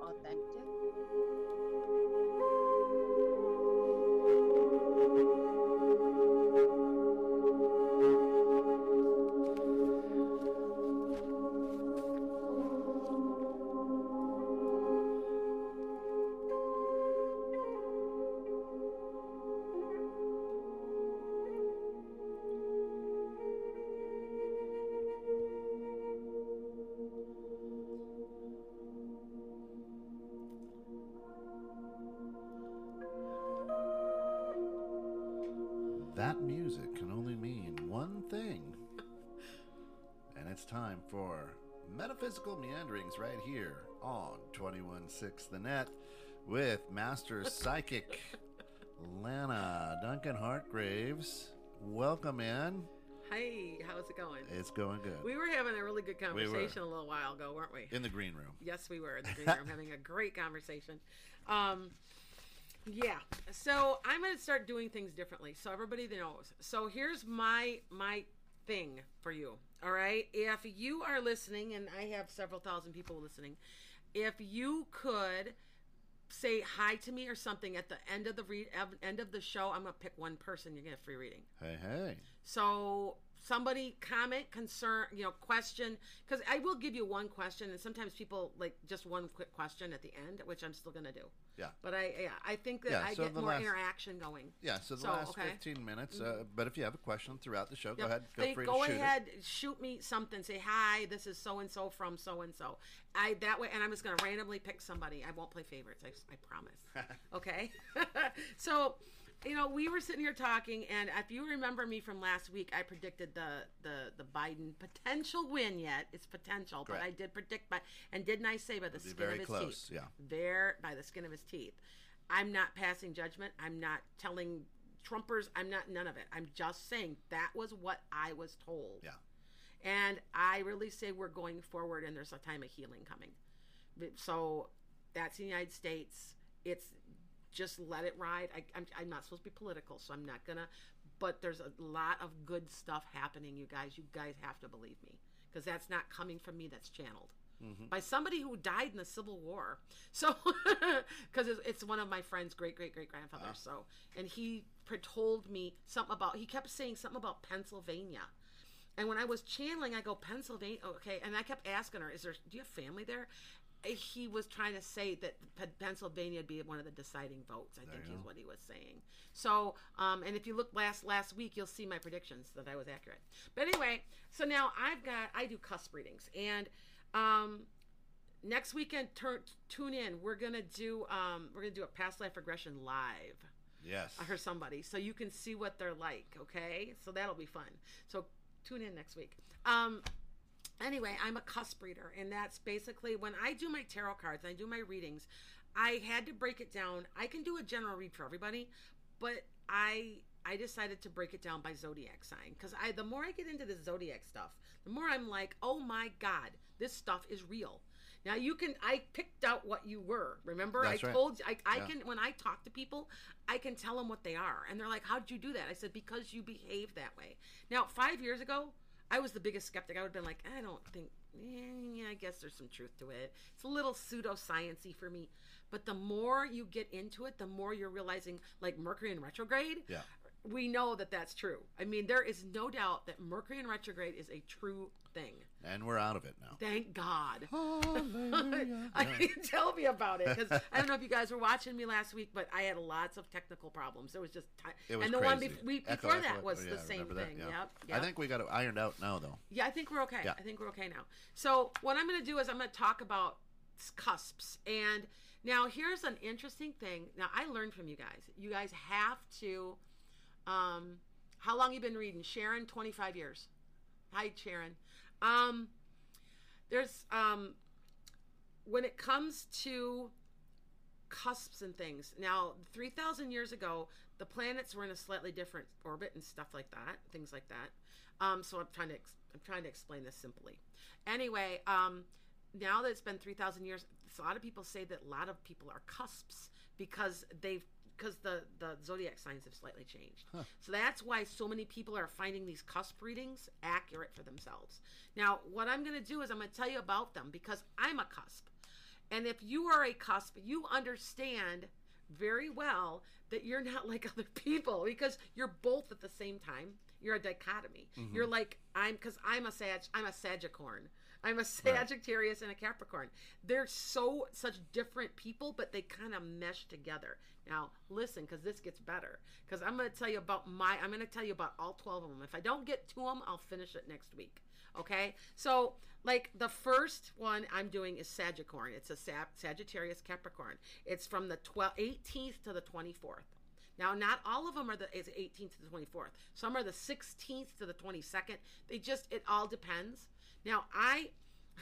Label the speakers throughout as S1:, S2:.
S1: authentic.
S2: Meanderings right here on 216 The Net with Master Psychic Lana Duncan Hartgraves. Welcome in.
S3: Hey, how's it going?
S2: It's going good.
S3: We were having a really good conversation a little while ago, weren't we?
S2: in the green room.
S3: yes, we were in the green room having a great conversation. Um, yeah, so I'm going to start doing things differently, so everybody knows. So here's my my thing for you. All right, if you are listening, and I have several thousand people listening, if you could say hi to me or something at the end of the re- end of the show, I'm going to pick one person. You get a free reading.
S2: Hey, hey.
S3: So somebody comment, concern, you know, question, because I will give you one question, and sometimes people like just one quick question at the end, which I'm still going to do.
S2: Yeah.
S3: But I, yeah, I think that
S2: Yeah,
S3: I
S2: so
S3: get
S2: the
S3: more
S2: last-
S3: interaction going.
S2: Yeah, so the
S3: So,
S2: last
S3: okay. Mm-hmm.
S2: 15 minutes. Uh, but if you have a question throughout the show, go
S3: Yep.
S2: ahead. Feel
S3: They-
S2: free
S3: go
S2: to shoot
S3: ahead, shoot me something. Say hi. This is so and so from so and so. I that way, and I'm just going to randomly pick somebody. I won't play favorites. I, I promise. okay. so, you know, we were sitting here talking, and if you remember me from last week, I predicted the the the Biden potential win. Yet it's potential, but I did predict by, and didn't I say by the skin of his
S2: close,
S3: teeth?
S2: yeah.
S3: There by the skin of his teeth. I'm not passing judgment. I'm not telling Trumpers. I'm not none of it. I'm just saying that was what I was told.
S2: Yeah.
S3: And I really say we're going forward and there's a time of healing coming. So that's the United States. It's just let it ride. I, I'm, I'm not supposed to be political, so I'm not to. But there's a lot of good stuff happening, you guys. You guys have to believe me. Because that's not coming from me, that's channeled. Mm-hmm. By somebody who died in the Civil War, so because it's, it's one of my friend's great great great grandfathers. Ah. So, and he told me something about. He kept saying something about Pennsylvania, and when I was channeling, I go Pennsylvania, okay. And I kept asking her, "Is there? Do you have family there?" He was trying to say that Pennsylvania would be one of the deciding votes. I think is what he was saying. So, um, and if you look last last week, you'll see my predictions that I was accurate. But anyway, so now I've got I do cusp readings, and um, next weekend turn, tune in. We're gonna do um, we're gonna do a past life regression live
S2: Yes.
S3: for somebody so you can see what they're like okay so that'll be fun so tune in next week um anyway i'm a cusp reader and that's basically when i do my tarot cards and i do my readings i had to break it down i can do a general read for everybody but i i decided to break it down by zodiac sign because i the more i get into the zodiac stuff the more i'm like oh my god this stuff is real now you can i picked out what you were remember
S2: That's
S3: i
S2: right.
S3: told you i, I
S2: Yeah.
S3: can when I talk to people, I can tell them what they are. And they're like, how did you do that? I said, Because you behave that way. Now, five years ago, I was the biggest skeptic. I would have been like, I don't think, eh, yeah, I guess there's some truth to it. It's a little pseudosciency for me. But the more you get into it, the more you're realizing, like Mercury in retrograde,
S2: Yeah.
S3: We know that that's true. I mean, there is no doubt that Mercury in retrograde is a true thing.
S2: And we're out of it now.
S3: Thank God.
S2: Hallelujah.
S3: I mean, tell me about it because I don't know if you guys were watching me last week, but I had lots of technical problems. It was just ti
S2: It was
S3: and the one
S2: crazy.
S3: bef- week
S2: Echo,
S3: before
S2: echo,
S3: that was oh,
S2: Yeah,
S3: the same thing.
S2: yeah.
S3: Yep,
S2: I think we got it ironed out now, though.
S3: Yeah, I think we're okay.
S2: Yeah.
S3: I think we're okay now. So what I'm going to do is I'm going to talk about cusps. And now here's an interesting thing. Now I learned from you guys. You guys have to. Um, how long you been reading? Sharon, 25 years. Hi, Sharon. Um, there's um, when it comes to cusps and things. Now, 3,000 years ago, the planets were in a slightly different orbit and stuff like that, things like that. Um, so I'm trying to I'm trying to explain this simply. Anyway, um, now that it's been 3,000 years, a lot of people say that a lot of people are cusps because they've because the the zodiac signs have slightly changed. So that's why so many people are finding these cusp readings accurate for themselves. Now, what I'm going to do is I'm going to tell you about them because I'm a cusp. And if you are a cusp, you understand very well that you're not like other people because you're both at the same time. You're a dichotomy. Mm-hmm. You're like I'm because I'm a Sag. I'm a Sagicorn. I'm a Sagittarius and a Capricorn. They're so such different people, but they kind of mesh together. Now, listen, because this gets better. Because I'm going to tell you about my. I'm going to tell you about all 12 of them. If I don't get to them, I'll finish it next week. Okay. So, like the first one I'm doing is Sagicorn. It's a Sag- Sagittarius Capricorn. It's from the 12, 18th to the 24th. Now, not all of them are the is 18th to the 24th. Some are the 16th to the 22nd. They just it all depends. Now, I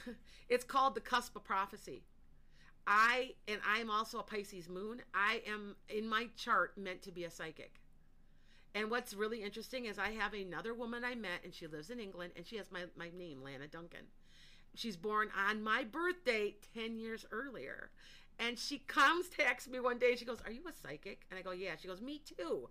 S3: it's called the cusp of prophecy. I and I am also a Pisces moon. I am in my chart meant to be a psychic. And what's really interesting is I have another woman I met and she lives in England and she has my, my name, Lana Duncan. She's born on my birthday 10 years earlier. And she comes ask me one day, she goes, Are you a psychic? And I go, Yeah. She goes, Me too.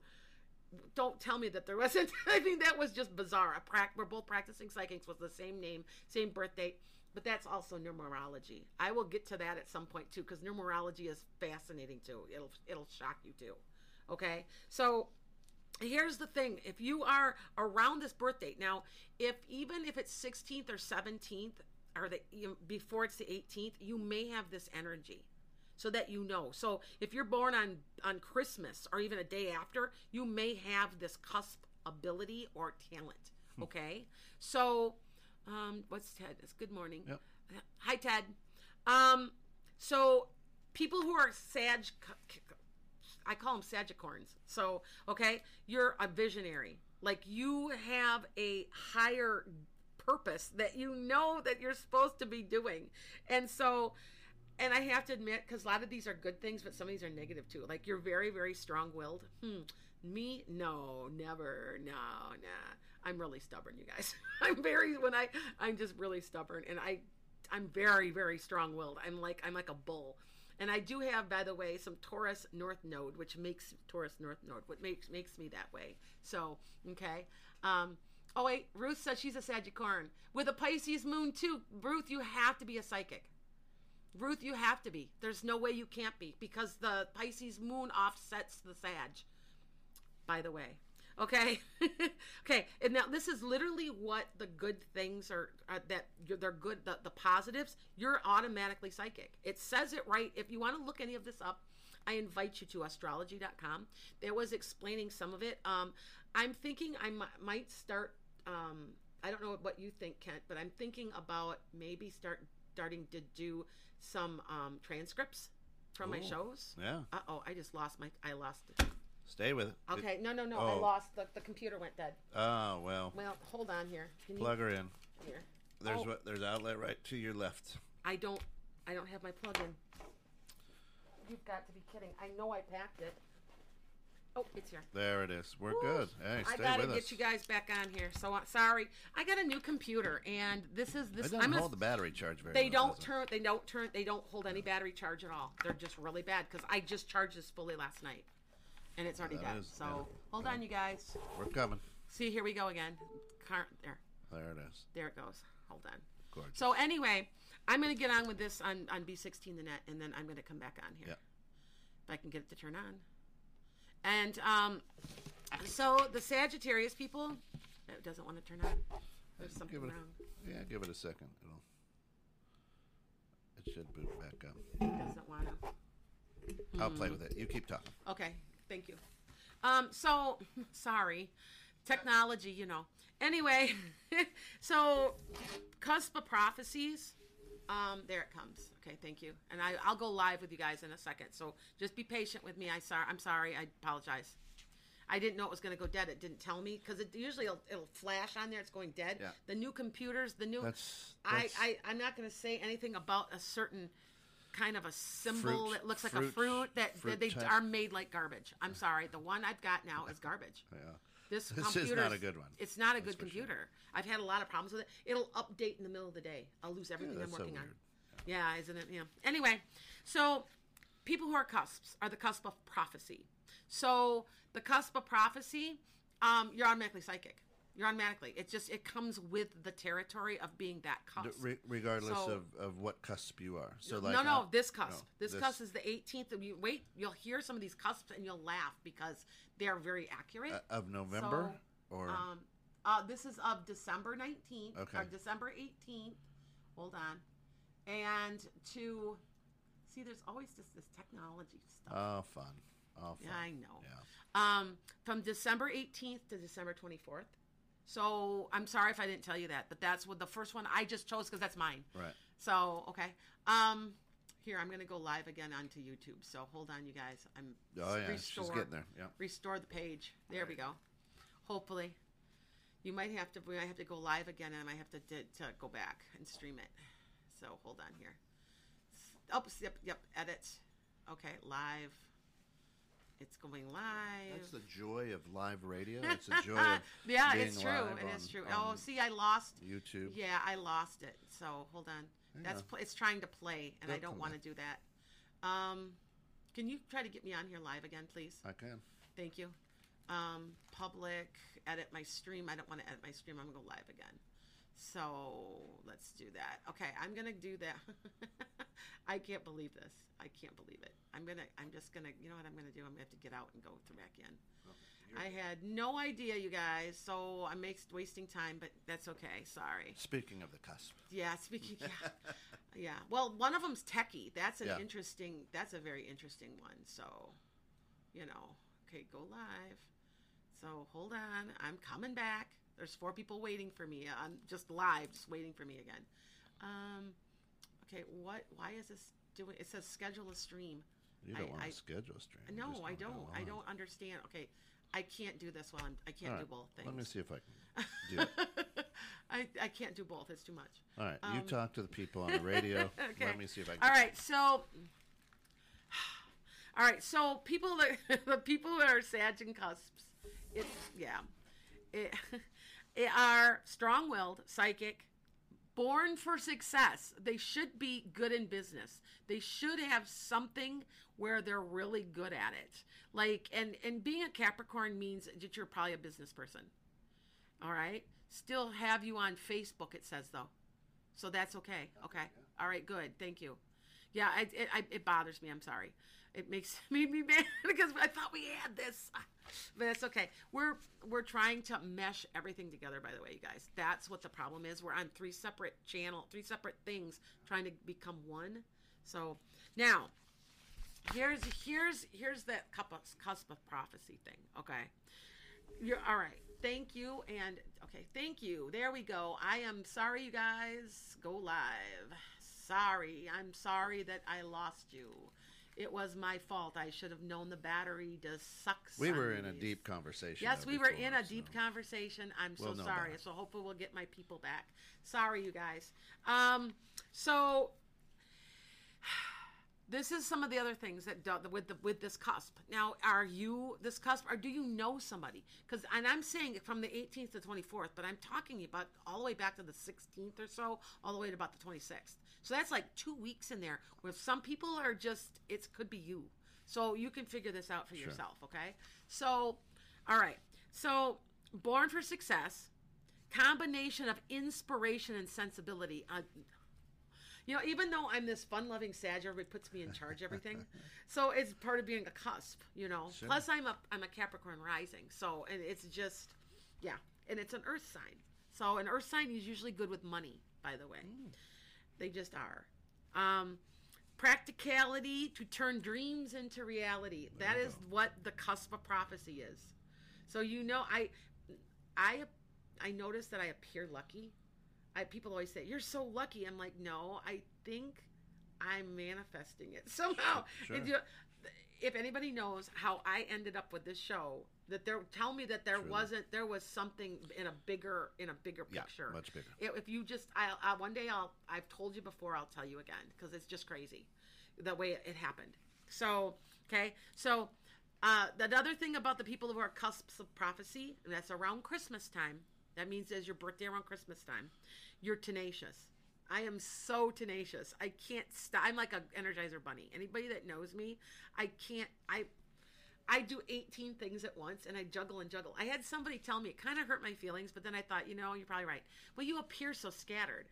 S3: Don't tell me that there wasn't. I think that was just bizarre. A prac- we're both practicing psychics with the same name, same birth date, but that's also numerology. I will get to that at some point too, because numerology is fascinating too. It'll it'll shock you too. Okay, so here's the thing if you are around this birth date now if even if it's 16th or 17th or the before it's the 18th you may have this energy so that you know so if you're born on on christmas or even a day after you may have this cusp ability or talent okay so um what's ted it's good morning
S2: Yep.
S3: hi ted um so people who are sag I call them Sagicorns. So, okay, you're a visionary. Like you have a higher purpose that you know that you're supposed to be doing. And so, and I have to admit, because a lot of these are good things, but some of these are negative too. Like you're very, very strong willed. Hmm. Me, no, never, no, nah. I'm really stubborn, you guys. I'm very when I I'm just really stubborn, and I I'm very, very strong willed. I'm like I'm like a bull. And I do have, by the way, some Taurus North Node, which makes Taurus North Node, what makes makes me that way. So, okay. Um, oh wait, Ruth says she's a Sagittarian with a Pisces moon too. Ruth, you have to be a psychic. Ruth, you have to be. There's no way you can't be because the Pisces moon offsets the Sag. By the way, okay, okay. And now this is literally what the good things are, that they're good. The, the positives, you're automatically psychic. It says it right. If you want to look any of this up, I invite you to astrology.com. There was explaining some of it. Um, I'm thinking I might start. Um, I don't know what you think, Kent, but I'm thinking about maybe start starting to do some um, transcripts from my
S2: Ooh.
S3: shows.
S2: Yeah.
S3: Uh oh, I just lost my. I lost it.
S2: Stay with it. It-
S3: Okay, no, no, no. I
S2: oh.
S3: lost the, the computer went dead.
S2: Oh well.
S3: Well, hold on here. Can you
S2: Plug her in.
S3: here?
S2: There's
S3: Oh.
S2: what. There's outlet right to your left.
S3: I don't. I don't have my plug in. You've got to be kidding. I know I packed it. Oh, it's here.
S2: There it is. We're
S3: Woo.
S2: good. Hey, stay I
S3: gotta
S2: with
S3: get
S2: us.
S3: you guys back on here. So uh, sorry. I got a new computer, and this is
S2: It
S3: this.
S2: doesn't
S3: I'm gonna,
S2: hold the battery charge very
S3: They
S2: well,
S3: don't
S2: does it?
S3: turn. They don't turn. They don't hold any battery charge at all. They're just really bad because I just charged this fully last night, and it's already
S2: That
S3: dead.
S2: is-
S3: so
S2: yeah.
S3: hold on, you guys.
S2: We're coming.
S3: See, here we go again. Car- there,
S2: There it is.
S3: there it goes. Hold on.
S2: Gorgeous.
S3: So anyway, I'm gonna get on with this on on B16 the net, and then I'm gonna come back on here
S2: Yep.
S3: if I can get it to turn on. And um, so the Sagittarius people, it doesn't want to turn on. There's something
S2: Give it.
S3: wrong.
S2: A, yeah, give it a second. It'll. It should boot back up.
S3: It doesn't want to.
S2: I'll play with it. You keep talking.
S3: Okay, thank you. Um, so sorry, technology, you know. Anyway, so cusp of prophecies. Um, there it comes. Okay, thank you. And I, I'll go live with you guys in a second. So just be patient with me. I sorry. I'm sorry. I apologize. I didn't know it was going to go dead. It didn't tell me because it usually it'll, it'll flash on there. It's going dead.
S2: Yeah.
S3: The new computers, the new.
S2: That's.
S3: I,
S2: that's
S3: I I'm not going to say anything about a certain kind of a symbol
S2: Fruit-
S3: that looks like a
S2: fruit-
S3: fruit that,
S2: fruit
S3: that they
S2: type.
S3: are made like garbage. I'm sorry. The one I've got now is garbage.
S2: yeah.
S3: This,
S2: This is not a good one.
S3: It's not a
S2: That's
S3: good
S2: sure.
S3: computer. I've had a lot of problems with it. It'll update in the middle of the day. I'll lose everything I'm
S2: that's so
S3: working on. Yeah, isn't it? Yeah. Anyway, so people who are cusps are the cusp of prophecy. So the cusp of prophecy, um, you're automatically psychic. You're automatically. It just it comes with the territory of being that cusp.
S2: re- regardless
S3: So-
S2: of, of what cusp you are. So like
S3: no, no,
S2: I-
S3: this cusp.
S2: no,
S3: this, cusp is the 18th. Of you wait, you'll hear some of these cusps and you'll laugh because they're very accurate.
S2: uh, of November
S3: So,
S2: or
S3: Um, uh, this is of December 19th
S2: Okay.
S3: or December 18th. Hold on. And to see, there's always just this technology stuff.
S2: oh fun, oh fun.
S3: yeah, I know.
S2: Yeah.
S3: Um, from December 18th to December 24th. So I'm sorry if I didn't tell you that, but that's what the first one I just chose because that's mine.
S2: Right.
S3: So okay. Um, here I'm gonna go live again onto YouTube. So hold on, you guys. I'm
S2: Oh yeah,
S3: restore,
S2: she's getting there. Yeah.
S3: Restore the page. There we go. Hopefully, you might have to. We might have to go live again, and I might have to to, to go back and stream it. So hold on here. Oh, yep, yep. Edit. Okay, live. It's going live.
S2: That's the joy of live radio. It's the joy of
S3: yeah, it's true. It is
S2: on-
S3: true. oh, see, I lost.
S2: YouTube.
S3: Yeah, I lost it. So hold on.
S2: Hang
S3: That's pl- it's trying to play, and I don't want to do that. Um, can you try to get me on here live again, please?
S2: I can.
S3: Thank you. Um, public, edit my stream. I don't want to edit my stream. I'm gonna go live again. So let's do that. Okay, I'm gonna do that. I can't believe this. I can't believe it. I'm gonna. I'm just gonna. You know what I'm gonna do? I'm gonna have to get out and go th- back in. I had no idea, you guys. So I'm makes wasting time, but that's okay. Sorry.
S2: Speaking of the cusp.
S3: Yeah, speaking. Yeah, yeah. Well, one of them's techie. That's an
S2: Yeah.
S3: interesting. That's a very interesting one. So, you know, okay, go live. So hold on, I'm coming back. There's four people waiting for me. I'm just live, just waiting for me again. Um, okay, what? Why is this doing? It says schedule a stream.
S2: You don't
S3: I-
S2: want
S3: I-
S2: to schedule a stream.
S3: No, I don't. I don't understand. Okay, I can't do this while I'm. I can't
S2: All
S3: do both things.
S2: Let me see if I can do it.
S3: I, I can't do both. It's too much.
S2: All right, you
S3: Um,
S2: talk to the people on the radio.
S3: Okay.
S2: Let me see if I can.
S3: All right, so all right, so people that the people that are Sag and cusps, it's yeah, it, are strong-willed, psychic, born for success. They should be good in business. They should have something where they're really good at it. Like and and being a Capricorn means that you're probably a business person. All right. Still have you on Facebook. It says though, so that's okay. Okay. All right. Good. Thank you. Yeah. It I, it bothers me. I'm sorry. It makes made me mad because I thought we had this, but it's okay. We're we're trying to mesh everything together. By the way, you guys, that's what the problem is. We're on three separate channel, three separate things, trying to become one. So now, here's here's here's that cusp of prophecy thing. Okay, you're all right. Thank you and okay, thank you. There we go. I am sorry, you guys. Go live. Sorry, I'm sorry that I lost you. It was my fault. I should have known the battery does suck.
S2: We were in a deep conversation.
S3: Yes, we were
S2: before,
S3: in a
S2: so-
S3: deep conversation. I'm so
S2: We'll
S3: sorry. So hopefully we'll get my people back. Sorry, you guys. Um, so this is some of the other things that do, with the with this cusp. Now, are you this cusp, or do you know somebody? Because and I'm saying from the 18th to 24th, but I'm talking about all the way back to the 16th or so, all the way to about the 26th. So that's like two weeks in there where some people are just it could be you. So you can figure this out for
S2: Sure.
S3: yourself, okay? So, all right. So, born for success, combination of inspiration and sensibility. Uh, you know, even though I'm this fun-loving Sag, everybody puts me in charge of everything. so it's part of being a cusp, you know.
S2: Sure.
S3: Plus, I'm a I'm a Capricorn rising, so and it's just, yeah, and it's an Earth sign. So an Earth sign is usually good with money. By the way, they just are. Um, practicality to turn dreams into reality. That
S2: you
S3: is
S2: go.
S3: what the cusp of prophecy is. So you know, I, I, I notice that I appear lucky. I people always say you're so lucky. I'm like, no, I think I'm manifesting it somehow.
S2: Sure.
S3: And you- if anybody knows how I ended up with this show, that there tell me that there
S2: Truly.
S3: wasn't there was something in a bigger in a bigger
S2: Yeah,
S3: picture.
S2: much bigger.
S3: If if you just, I, I one day I'll, I've told you before, I'll tell you again because it's just crazy, the way it happened. So okay, so uh, the other thing about the people who are cusps of prophecy, and that's around Christmas time. That means as your birthday around Christmas time, you're tenacious. I am so tenacious. I can't stop. I'm like a Energizer bunny. Anybody that knows me, I can't. I I do 18 things at once and I juggle and juggle. I had somebody tell me it kind of hurt my feelings, but then I thought, you know, you're probably right. Well, you appear so scattered.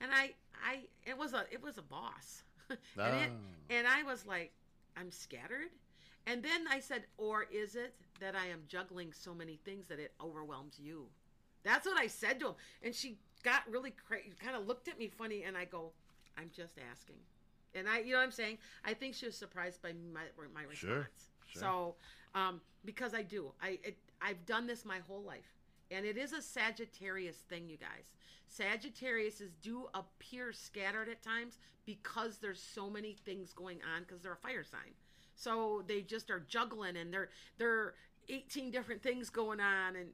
S3: And I I it was a it was a boss. and it,
S2: Oh.
S3: and I was like, I'm scattered. And then I said, or is it that I am juggling so many things that it overwhelms you? That's what I said to him. And she got really crazy, kind of looked at me funny, and I go, I'm just asking. And I, you know what I'm saying? I think she was surprised by my my response.
S2: Sure, sure.
S3: So, um, because I do, I it, I've done this my whole life, and it is a Sagittarius thing, you guys. Sagittariuses do appear scattered at times because there's so many things going on because they're a fire sign. So they just are juggling, and they're they're 18 different things going on, and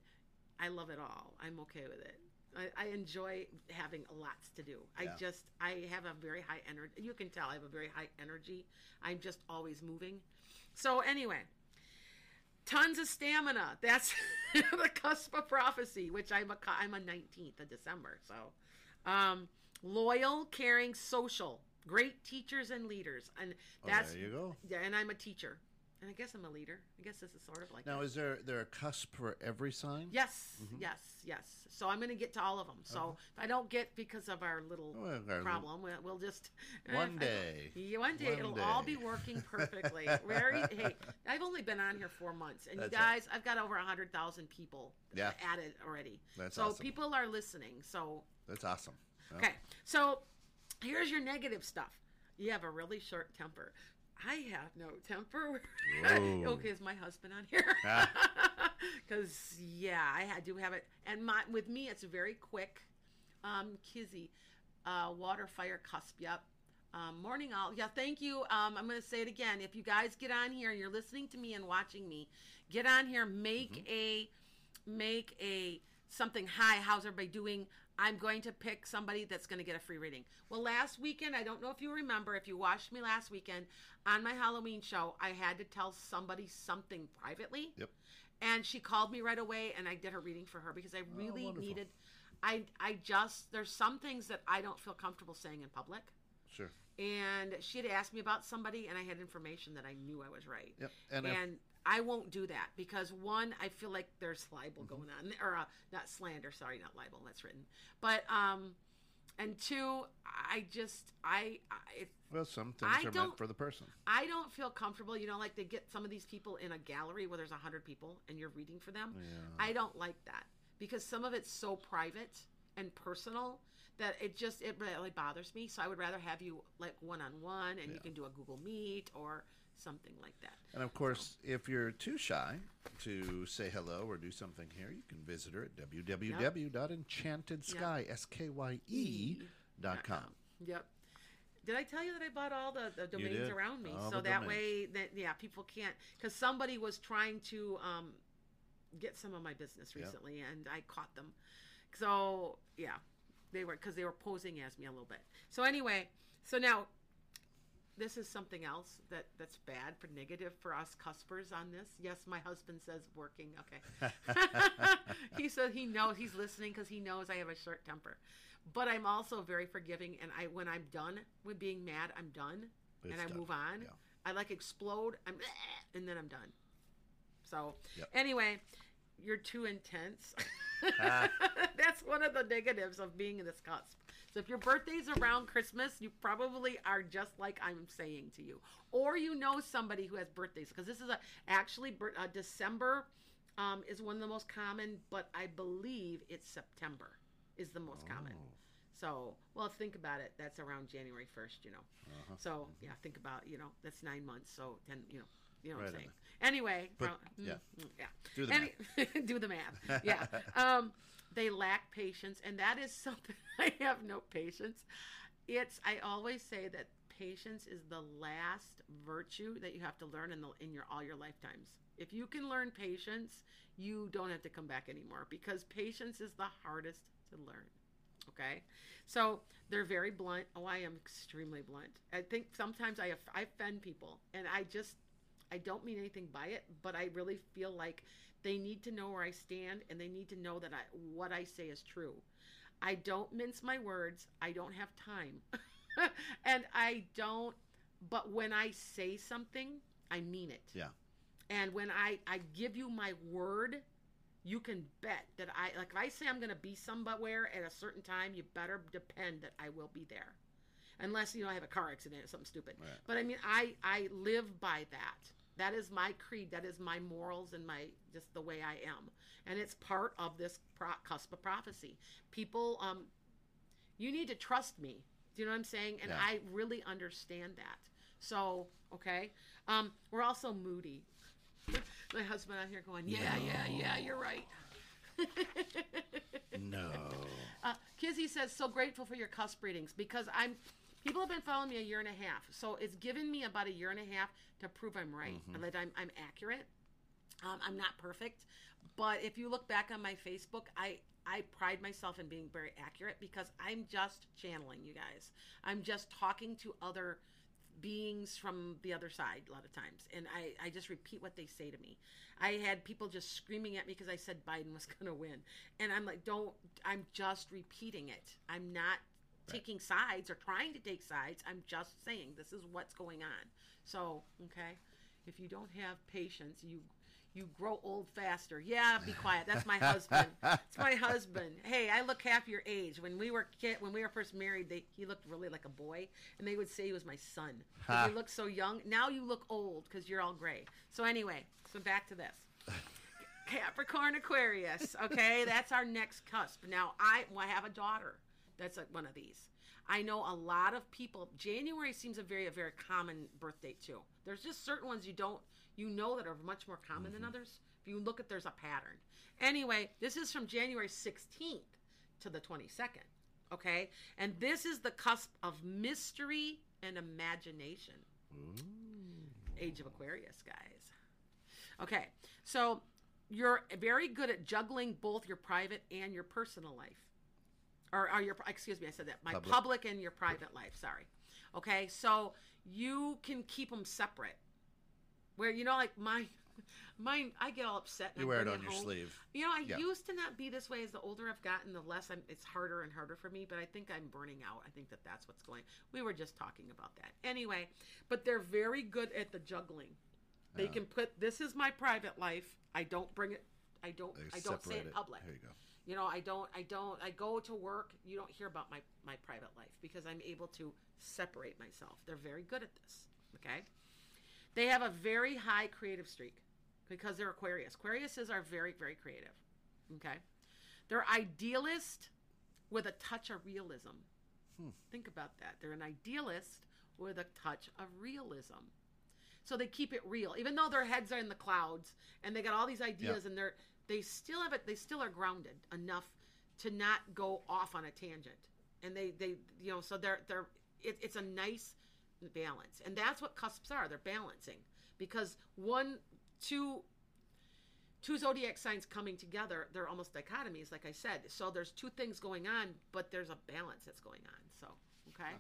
S3: I love it all. I'm okay with it. I, I enjoy having lots to do. I just I have a very high energy. You can tell I have a very high energy. I'm just always moving. So anyway, tons of stamina. That's the cusp of prophecy, which I'm a I'm a 19th of December. So, um, loyal, caring, social, great teachers and leaders, and
S2: Oh,
S3: that's
S2: there you go.
S3: yeah. And I'm a teacher, and I guess I'm a leader. I guess this is sort of like
S2: Now,
S3: that.
S2: is there there a cusp for every sign?
S3: Yes,
S2: Mm-hmm.
S3: yes, yes. So I'm going to get to all of them. So if I don't get because of our little
S2: Uh-huh. Well,
S3: problem, we'll, we'll just
S2: One day.
S3: Yeah, one day
S2: One
S3: it'll all be working perfectly. Very. hey, I've only been on here four months, and
S2: That's
S3: you guys, I've got over a hundred thousand people
S2: Yeah.
S3: added already.
S2: That's
S3: so
S2: awesome.
S3: people are listening. So
S2: That's awesome. Well,
S3: okay, so here's your negative stuff. You have a really short temper. I have no temper. Okay, is my husband on here?
S2: Ah.
S3: Because yeah, I had- do have it, and my with me it's very quick. Um, Kizzy, uh, water fire cusp. Yep. Um, morning all. Yeah, thank you. Um, I'm going to say it again. If you guys get on here and you're listening to me and watching me, get on here. Make a make a something. Hi, how's everybody doing? I'm going to pick somebody that's going to get a free reading. Well, last weekend, I don't know if you remember, if you watched me last weekend on my Halloween show, I had to tell somebody something privately
S2: Yep.
S3: and she called me right away and i did her reading for her because i oh, really
S2: Oh,
S3: needed i i just there's some things that i don't feel comfortable saying in public
S2: Sure.
S3: and she had asked me about somebody and i had information that i knew i was right
S2: Yep. And, if-
S3: and I won't do that because one, I feel like there's libel
S2: Mm-hmm.
S3: going on, or uh, not slander. Sorry, not libel. That's written. But um, and two, I just I I,
S2: well, some things
S3: I
S2: are meant for the person.
S3: I don't feel comfortable. You know, like they get some of these people in a gallery where there's a hundred people and you're reading for them.
S2: Yeah.
S3: I don't like that because some of it's so private and personal that it just it really bothers me. So I would rather have you like one on one, and you can do a Google Meet or something like that.
S2: And of course, if you're too shy to say hello or do something here, you can visit her at www.enchantedskye, S-K-Y-E dot com.
S3: Yep. Did I tell you that I bought all the, the domains around me?
S2: All
S3: so that
S2: domains.
S3: way that yeah, people can't because somebody was trying to um, get some of my business
S2: Yep.
S3: recently and I caught them. So yeah, they were because they were posing as me a little bit. So anyway, so now this is something else that that's bad for negative for us cuspers on this. Yes, my husband says working. Okay, he said he knows he's listening because he knows I have a short temper, but I'm also very forgiving. And I when I'm done with being mad, I'm done,
S2: It's
S3: and I
S2: done.
S3: move on.
S2: Yeah.
S3: I like explode. I'm and then I'm done. So
S2: Yep.
S3: anyway, you're too intense. That's one of the negatives of being in this cusp. So if your birthday's around Christmas, you probably are just like I'm saying to you, or you know somebody who has birthdays because this is a actually uh, December um, is one of the most common, but I believe it's September is the most common.
S2: Oh.
S3: So well, think about it. That's around January first, you know.
S2: Uh-huh.
S3: So yeah, think about you know that's nine months. So ten, you know, you know what I'm saying. Anyway,
S2: But-
S3: mm,
S2: yeah.
S3: mm, yeah.
S2: Do the
S3: Any- do the math. Yeah. Um, they lack patience, and that is something I have no patience. It's I always say that patience is the last virtue that you have to learn in the in your all your lifetimes. If you can learn patience, you don't have to come back anymore because patience is the hardest to learn. Okay, so they're very blunt. Oh, I am extremely blunt. I think sometimes I I offend people, and I just I don't mean anything by it, but I really feel like they need to know where I stand, and they need to know that I what I say is true. I don't mince my words. I don't have time, and I don't. But when I say something, I mean it.
S2: Yeah.
S3: And when I I give you my word, you can bet that I like if I say I'm going to be somewhere at a certain time, you better depend that I will be there. Unless you know I have a car accident or something stupid.
S2: Right.
S3: But I mean I I live by that. That is my creed. That is my morals and my just the way I am. And it's part of this pro- cusp of prophecy. People um you need to trust me. Do you know what I'm saying? And
S2: Yeah.
S3: I really understand that. So, okay. Um, we're also moody. My husband out here going, yeah, yeah, yeah, you're right.
S2: No.
S3: Uh, Kizzy says, so grateful for your cusp readings because I'm. People have been following me a year and a half, so it's given me about a year and a half to prove I'm right and that I'm I'm accurate. Um, I'm not perfect, but if you look back on my Facebook, I I pride myself in being very accurate because I'm just channeling you guys. I'm just talking to other beings from the other side a lot of times and I, I just repeat what they say to me i had people just screaming at me because i said biden was going to win and i'm like don't i'm just repeating it i'm not taking sides or trying to take sides i'm just saying this is what's going on. So okay if you don't have patience you you grow old faster. Yeah be quiet that's my husband. It's my husband. Hey i look half your age. When we were kid when we were first married they, he looked really like a boy and they would say he was my son. He looked so young now you look old because you're all gray. So anyway so back to this. Capricorn Aquarius. Okay, that's our next cusp. Now, I, well, I have a daughter that's like one of these. I know a lot of people. January seems a very, a very common birth date too. There's just certain ones you don't, you know, that are much more common than mm-hmm. others. If you look at, there's a pattern. Anyway, this is from January 16th to the 22nd. Okay, and this is the cusp of mystery and imagination. Age of Aquarius, guys. Okay, so you're very good at juggling both your private and your personal life. Or, or your, excuse me, I said that. My
S2: Public.
S3: public. and your private life, sorry. Okay, so you can keep them separate. Where, you know, like my, mine, I get all upset. and
S2: You
S3: I
S2: wear it on your
S3: home.
S2: sleeve.
S3: You know, I
S2: Yeah.
S3: used to not be this way. As the older I've gotten, the less I'm. It's harder and harder for me. But I think I'm burning out. I think that that's what's going. We were just talking about that anyway. But they're very good at the juggling. They can put this is my private life. I don't bring it. I don't. I don't say it
S2: it.
S3: public.
S2: There you go.
S3: You know, I don't. I don't. I go to work. You don't hear about my my private life because I'm able to separate myself. They're very good at this. Okay. They have a very high creative streak because they're Aquarius. Aquariuses are very, very creative. Okay. They're idealist with a touch of realism. Hmm. Think about that. They're an idealist with a touch of realism. So they keep it real, even though their heads are in the clouds and they got all these ideas and they're they still have it. They still are grounded enough to not go off on a tangent. And they they you know so they're they're it, it's a nice balance, and that's what cusps are. They're balancing because one two two zodiac signs coming together they're almost dichotomies like i said so there's two things going on but there's a balance that's going on so okay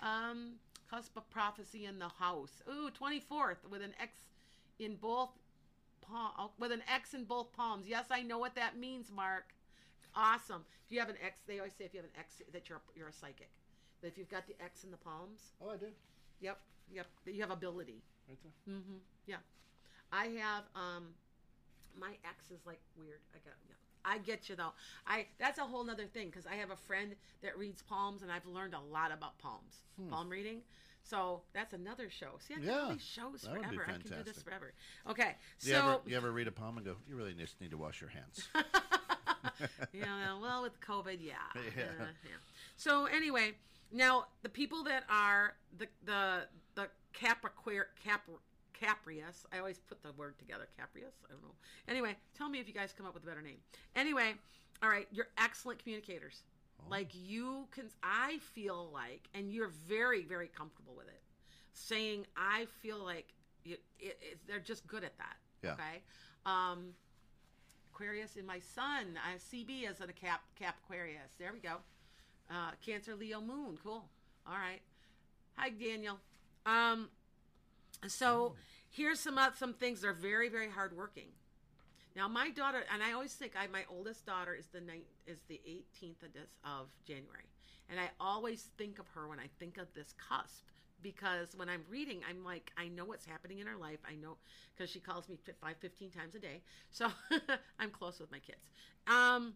S3: um cusp of prophecy in the house ooh 24th with an x in both palm with an x in both palms yes i know what that means mark awesome if you have an x they always say if you have an x that you're you're a psychic that if you've got the x in the palms
S2: Oh, I do.
S3: yep yep that you have ability
S2: Right there.
S3: Mm-hmm. Yeah, I have. Um, my X is like weird. I got. Yeah. I get you though. I that's a whole nother thing because I have a friend that reads palms, and I've learned a lot about palms, palm reading. So that's another show. See, I can.
S2: Yeah,
S3: do these shows
S2: that would be
S3: forever. I can do this forever. Okay,
S2: Do you,
S3: so
S2: ever, you ever read a palm and go, you really just need to wash your hands?
S3: yeah, well, with COVID, yeah.
S2: Yeah.
S3: Uh, yeah. So anyway, now the people that are the the the Capriquar Cap Caprius. I always put the word together, Caprius. I don't know. Anyway, tell me if you guys come up with a better name. Anyway, all right, you're excellent communicators. Like you can, I feel like, and you're very very comfortable with it. Saying I feel like you, it, it, they're just good at that.
S2: Yeah.
S3: Okay. Um, Aquarius in my son. I CB as a Cap Cap Aquarius. There we go. Uh, Cancer Leo Moon. Cool. All right. Hi Daniel. Um, so here's some uh, some things that are very very hardworking. Now my daughter and I always think I my oldest daughter is the is the 18th of this of January, and I always think of her when I think of this cusp because when I'm reading, I'm like, I know what's happening in her life. I know because she calls me fi- five, 15 times a day. So I'm close with my kids. Um,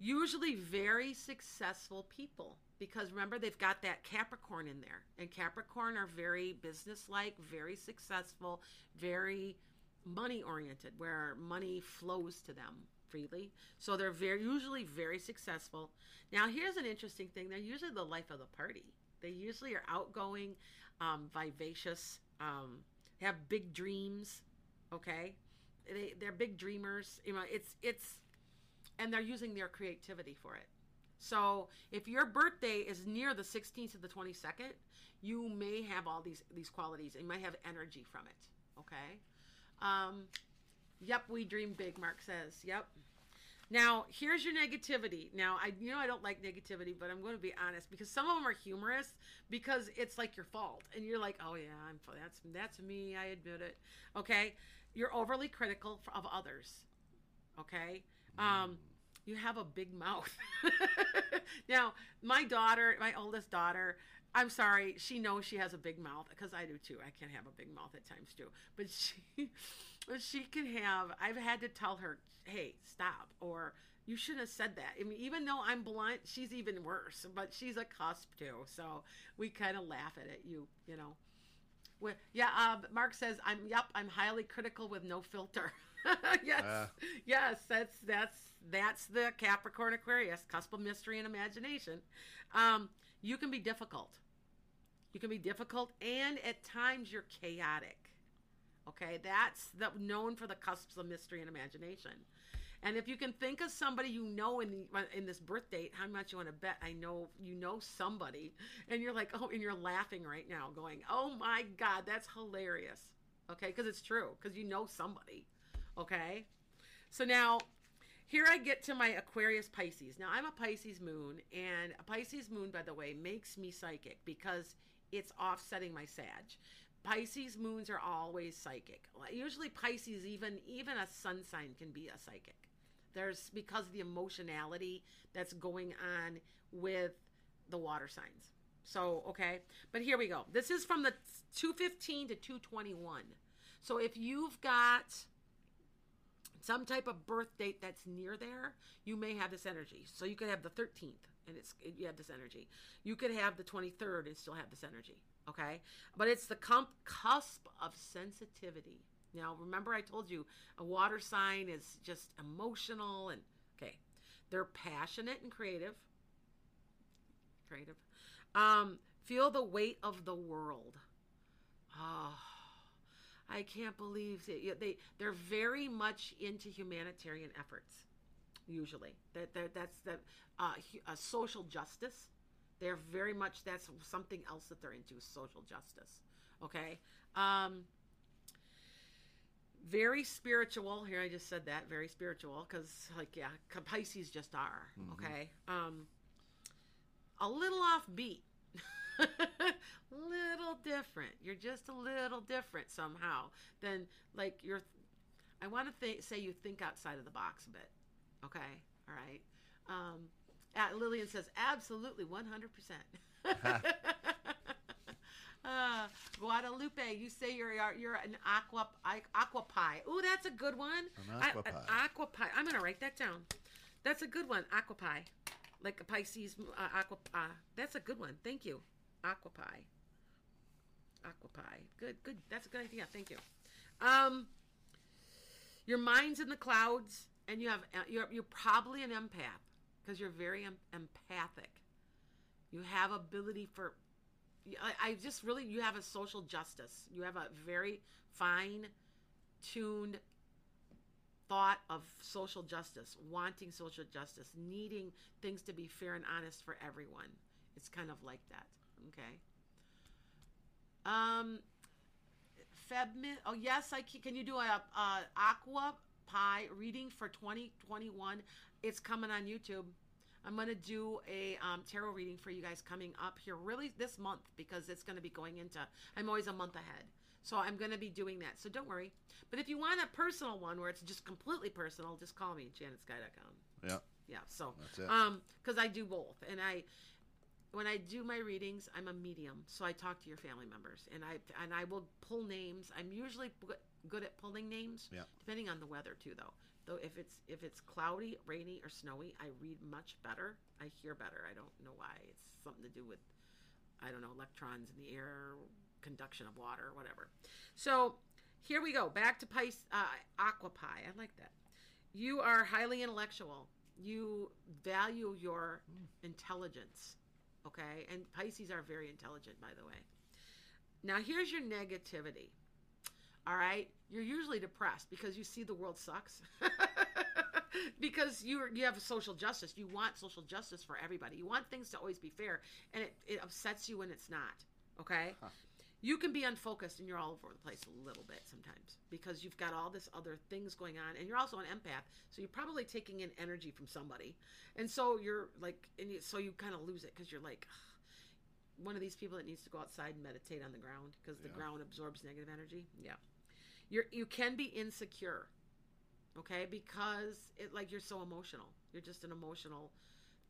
S3: usually very successful people because remember they've got that Capricorn in there, and Capricorn are very businesslike, very successful, very money oriented, where money flows to them freely. So they're very usually very successful. Now here's an interesting thing: they're usually the life of the party. They usually are outgoing, um, vivacious, um, have big dreams. Okay, they they're big dreamers. You know, it's it's, and they're using their creativity for it. So if your birthday is near the 16th to the 22nd, you may have all these these qualities. You might have energy from it. Okay. Um, yep, we dream big. Mark says. Yep. Now here's your negativity. Now I you know I don't like negativity, but I'm going to be honest because some of them are humorous because it's like your fault, and you're like, oh yeah, I'm that's that's me. I admit it. Okay. You're overly critical of others. Okay. Um, you have a big mouth. now, my daughter, my oldest daughter, I'm sorry, she knows she has a big mouth because I do too. I can have a big mouth at times too. But she she can have I've had to tell her, "Hey, stop." Or you shouldn't have said that. I mean, even though I'm blunt, she's even worse, but she's a cusp too. So we kind of laugh at it, you, you know. Well, yeah, uh, Mark says, I'm, yep, I'm highly critical with no filter. yes,
S2: Uh.
S3: yes, that's that's that's the Capricorn Aquarius, cusp of mystery and imagination. Um, you can be difficult. You can be difficult, and at times you're chaotic. Okay, that's the known for the cusps of mystery and imagination. And if you can think of somebody you know in the, in this birth date, how much you want to bet? I know you know somebody, and you're like, oh, and you're laughing right now, going, oh my god, that's hilarious. Okay, because it's true, because you know somebody. Okay, so now here I get to my Aquarius Pisces. Now I'm a Pisces moon, and a Pisces moon, by the way, makes me psychic because it's offsetting my Sag. Pisces moons are always psychic. Usually Pisces, even even a sun sign can be a psychic. There's because of the emotionality that's going on with the water signs. So okay, but here we go. This is from the 215 to 221. So if you've got some type of birth date that's near there, you may have this energy. So you could have the 13th and it's you have this energy. You could have the 23rd and still have this energy. Okay, but it's the comp- cusp of sensitivity. Now remember, I told you a water sign is just emotional and okay. They're passionate and creative. Creative. Um, feel the weight of the world. Oh, I can't believe it. They they're very much into humanitarian efforts. Usually, that that that's the uh, uh, social justice. They're very much that's something else that they're into social justice. Okay. Um, very spiritual. Here I just said that very spiritual because like yeah, Pisces just are. Okay. Um, a little offbeat. little different. You're just a little different somehow than like you're. I want to th- say you think outside of the box a bit. Okay, all right. Um, Lillian says absolutely, one hundred percent. Uh, Guadalupe, you say you're you're, an aqua aqua pie. Ooh, that's a good one.
S2: An
S3: I-
S2: aqua
S3: an
S2: pie.
S3: aqua pie. I'm gonna write that down. That's a good one. Aqua pie, like a Pisces uh, aqua. Uh, that's a good one. Thank you. Aqua pie. Aqua pie. Good, good. That's a good idea. Thank you. Um, your mind's in the clouds, and you have uh, you're you're probably an empath because you're very em- empathic. You have ability for. I, I just really you have a social justice. You have a very fine tuned thought of social justice, wanting social justice, needing things to be fair and honest for everyone. It's kind of like that. Okay. Um, Febmin. Oh yes, I can. Can you do a, a aqua pie reading for 2021? It's coming on YouTube. I'm gonna do a um, tarot reading for you guys coming up here, really this month because it's gonna be going into. I'm always a month ahead, so I'm gonna be doing that. So don't worry. But if you want a personal one where it's just completely personal, just call me janetsky.com.
S2: Yeah.
S3: Yeah. So
S2: That's it.
S3: um, because I do both, and I when I do my readings, I'm a medium, so I talk to your family members, and I and I will pull names. I'm usually good at pulling names,
S2: Yeah.
S3: depending on the weather too, though. Though if it's if it's cloudy, rainy, or snowy, I read much better. I hear better. I don't know why. It's something to do with I don't know electrons in the air, conduction of water, whatever. So here we go. Back to Pis uh, Aquapie. I like that. You are highly intellectual. You value your intelligence. Okay, and Pisces are very intelligent, by the way. Now here's your negativity. All right, you're usually depressed because you see the world sucks. because you you have social justice. You want social justice for everybody. You want things to always be fair, and it, it upsets you when it's not. Okay,
S2: Huh.
S3: you can be unfocused and you're all over the place a little bit sometimes because you've got all this other things going on, and you're also an empath, so you're probably taking in energy from somebody, and so you're like, and you, so you kind of lose it because you're like. One of these people that needs to go outside and meditate on the ground because the
S2: Yeah.
S3: ground absorbs negative energy. Yeah, you're you can be insecure okay? Because it like you're so emotional. You're just an emotional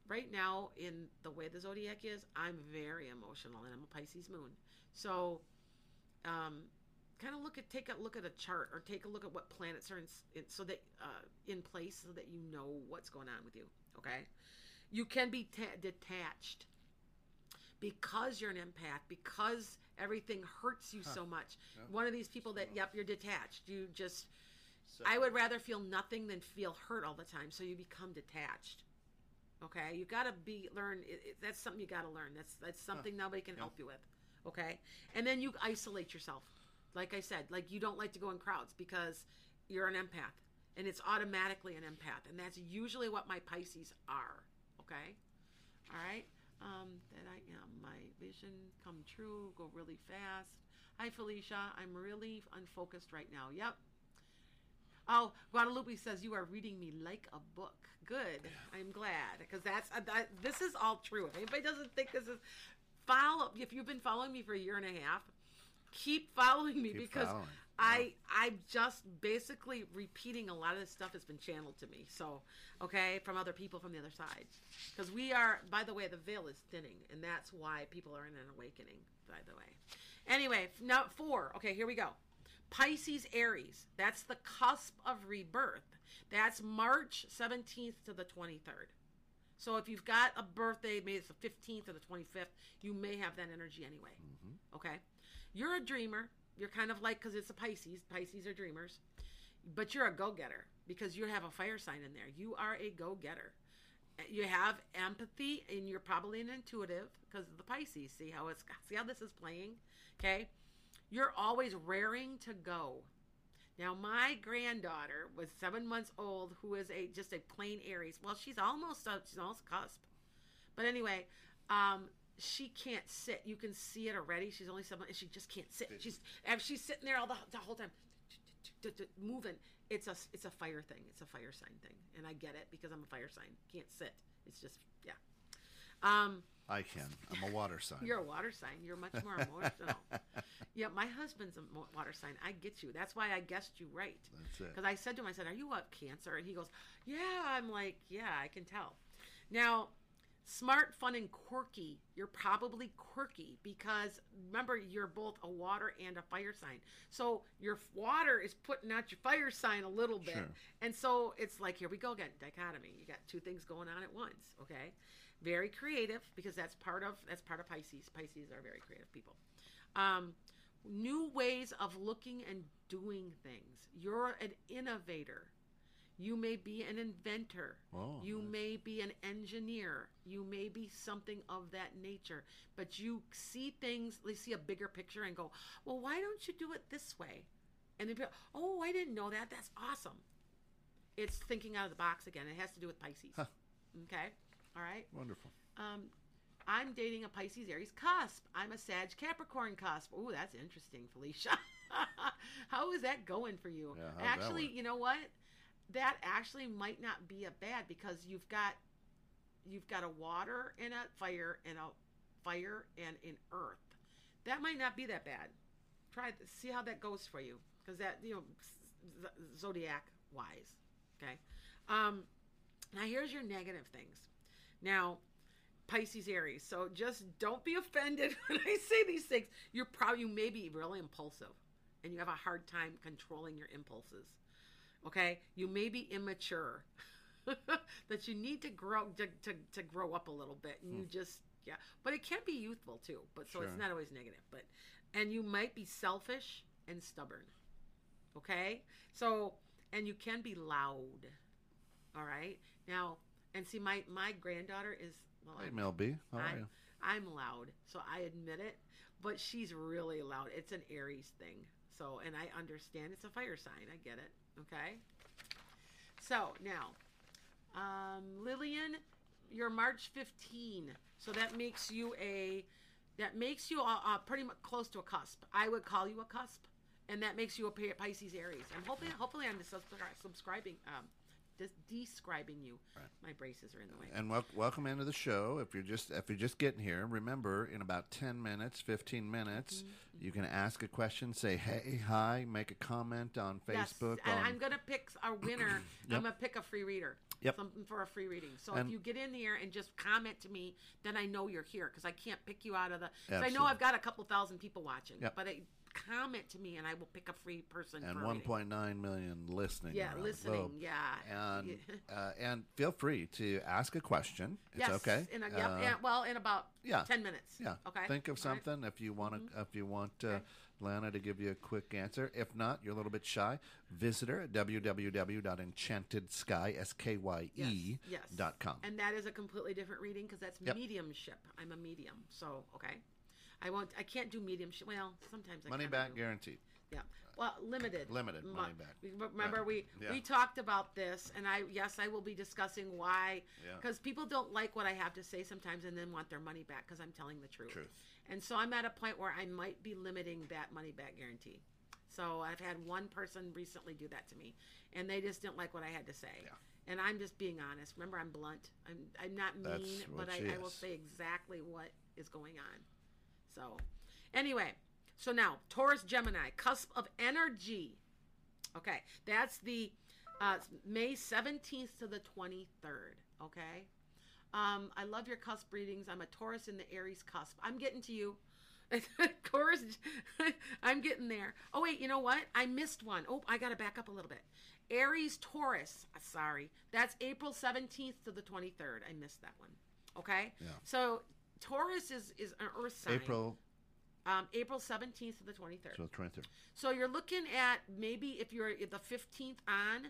S3: right now in the way the zodiac is i'm very emotional and i'm a pisces moon. So um kind of look at take a look at a chart or take a look at what planets are in, in so that uh, in place so that you know what's going on with you okay? You can be ta- detached because you're an empath because everything hurts you so much
S2: Yeah.
S3: one of these people that yep you're detached you just
S2: So,
S3: I would rather feel nothing than feel hurt all the time. So you become detached. Okay, you got to be learn. It, it, that's something you got to learn. That's that's something nobody can
S2: Yeah.
S3: help you with. Okay, and then you isolate yourself. Like I said, like you don't like to go in crowds because you're an empath, and it's automatically an empath, and that's usually what my Pisces are. Okay, all right. Um, that I am my vision come true. Go really fast. Hi Felicia, I'm really unfocused right now. Yep, Oh, Guadalupe says you are reading me like a book. Good. I'm glad because that's uh, that, this is all true. If anybody doesn't think this is follow, if you've been following me for a year and a half, keep following me
S2: Keep
S3: because
S2: following.
S3: I I'm just basically repeating a lot of this stuff has been channeled to me. So okay, from other people from the other side, because we are. By the way, the veil is thinning, and that's why people are in an awakening. By the way, anyway, now four. Okay, here we go. Pisces Aries. That's the cusp of rebirth. That's March 17th to the 23rd. So if you've got a birthday, maybe it's the 15th or the 25th, you may have that energy anyway. Mm-hmm. Okay? You're a dreamer. You're kind of like, because it's a Pisces, Pisces are dreamers, but you're a go getter because you have a fire sign in there. You are a go getter. You have empathy and you're probably an intuitive because of the Pisces. See how it's, see how this is playing? Okay? You're always raring to go. Now, my granddaughter was seven months old, who is a just a plain Aries. Well, she's almost a, she's almost cusp, but anyway, um, she can't sit. You can see it already. She's only seven, and she just can't sit. She's and she's sitting there all the, the whole time, moving. It's a it's a fire thing. It's a fire sign thing, and I get it because I'm a fire sign. Can't sit. It's just yeah. Um,
S2: I can. I'm a water sign.
S3: you're a water sign. You're much more emotional. yeah, my husband's a water sign. I get you. That's why I guessed you right.
S2: That's it.
S3: Because I said to him, I said, "Are you up Cancer?" And he goes, "Yeah." I'm like, "Yeah, I can tell." Now, smart, fun, and quirky. You're probably quirky because remember you're both a water and a fire sign. So your water is putting out your fire sign a little bit,
S2: Sure.
S3: and so it's like here we go again, dichotomy. You got two things going on at once. Okay, very creative because that's part of that's part of Pisces. Pisces are very creative people. Um, new ways of looking and doing things. You're an innovator. You may be an inventor.
S2: Oh,
S3: you
S2: nice.
S3: may be an engineer. You may be something of that nature. But you see things, you see a bigger picture and go, well, why don't you do it this way? And then oh, I didn't know that. That's awesome. It's thinking out of the box again. It has to do with Pisces.
S2: Huh.
S3: Okay? All right?
S2: Wonderful.
S3: Um, I'm dating a Pisces Aries cusp. I'm a Sag Capricorn cusp. Ooh, that's interesting, Felicia. How is that going for you?
S2: Yeah,
S3: actually, you know what? That actually might not be a bad because you've got you've got a water and a fire and a fire and an earth. That might not be that bad. Try see how that goes for you because that you know zodiac wise. Okay. Um, now here's your negative things. Now Pisces, Aries. So just don't be offended when I say these things. You're probably you may be really impulsive, and you have a hard time controlling your impulses. Okay, you may be immature. that you need to grow to, to, to grow up a little bit, and you hmm. just yeah. But it can be youthful too. But so it's not always negative. But and you might be selfish and stubborn. Okay, so and you can be loud. All right, now and see my my granddaughter is well.
S2: Hey,
S3: I'm-
S2: Mel B. How are
S3: I'm,
S2: you?
S3: I'm loud, so I admit it. But she's really loud. It's an Aries thing. So, and I understand it's a fire sign. I get it. Okay. So now, um, Lillian, you're March 15, so that makes you a that makes you a, uh, pretty much close to a cusp. I would call you a cusp, and that makes you a Pisces Aries. And hopefully, hopefully, I'm subscribing, um, des- describing you. My braces are in the way.
S2: And wel- welcome into the show. If you're just if you're just getting here, remember in about ten minutes, fifteen minutes,
S3: Mm-hmm.
S2: you can ask a question, say hey, hi, make a comment on Facebook.
S3: Yes, and
S2: on,
S3: I'm gonna pick a winner. I'm gonna pick a free reader.
S2: Yep.
S3: Something for a free reading. So
S2: And-
S3: if you get in here and just comment to me, then I know you're here because I can't pick you out of the. I know I've got a couple thousand people watching,
S2: Yep.
S3: but I, comment to me and I will pick a free person.
S2: and
S3: for a reading.
S2: 1.9 million listening.
S3: Yeah, listening. Yeah.
S2: And uh, and feel free to ask a question. It's
S3: yes.
S2: okay.
S3: In a, yep,
S2: Uh,
S3: yeah, well, in about
S2: yeah.
S3: ten minutes.
S2: Yeah.
S3: Okay.
S2: Think of
S3: All right. Mm-hmm.
S2: something if you want to. If you want uh,
S3: Okay.
S2: Lana to give you a quick answer. If not, you're a little bit shy. Visit her at www.enchantedskye s k y e
S3: Yes.
S2: dot com.
S3: And that is a completely different reading because that's
S2: Yep.
S3: mediumship. I'm a medium, so okay. I won't. I can't do mediumship. Well, sometimes I
S2: Money back
S3: do.
S2: guaranteed.
S3: Yeah. Well, limited.
S2: Limited
S3: Mo-
S2: money back.
S3: Remember,
S2: Right.
S3: we
S2: Yeah.
S3: we talked about this, and I yes, I will be discussing why
S2: Yeah.
S3: because people don't like what I have to say sometimes, and then want their money back because I'm telling the truth.
S2: Truth.
S3: And so I'm at a point where I might be limiting that money back guarantee. So I've had one person recently do that to me, and they just didn't like what I had to say.
S2: Yeah.
S3: And I'm just being honest. Remember, I'm blunt. I'm I'm not mean, but I, I will say exactly what is going on. So, anyway, so now Taurus Gemini, cusp of energy. Okay, that's the uh, May 17th to the 23rd. Okay, um, I love your cusp readings. I'm a Taurus in the Aries cusp. I'm getting to you. Taurus, I'm getting there. Oh wait, you know what? I missed one. Oh, I got to back up a little bit. Aries Taurus. uh, Sorry, that's April 17th to the 23rd. I missed that one. Okay.
S2: Yeah.
S3: So Taurus is is an Earth sign.
S2: April,
S3: Um, April 17th to the 23rd.
S2: so 23rd.
S3: So you're looking at maybe if you're the 15th on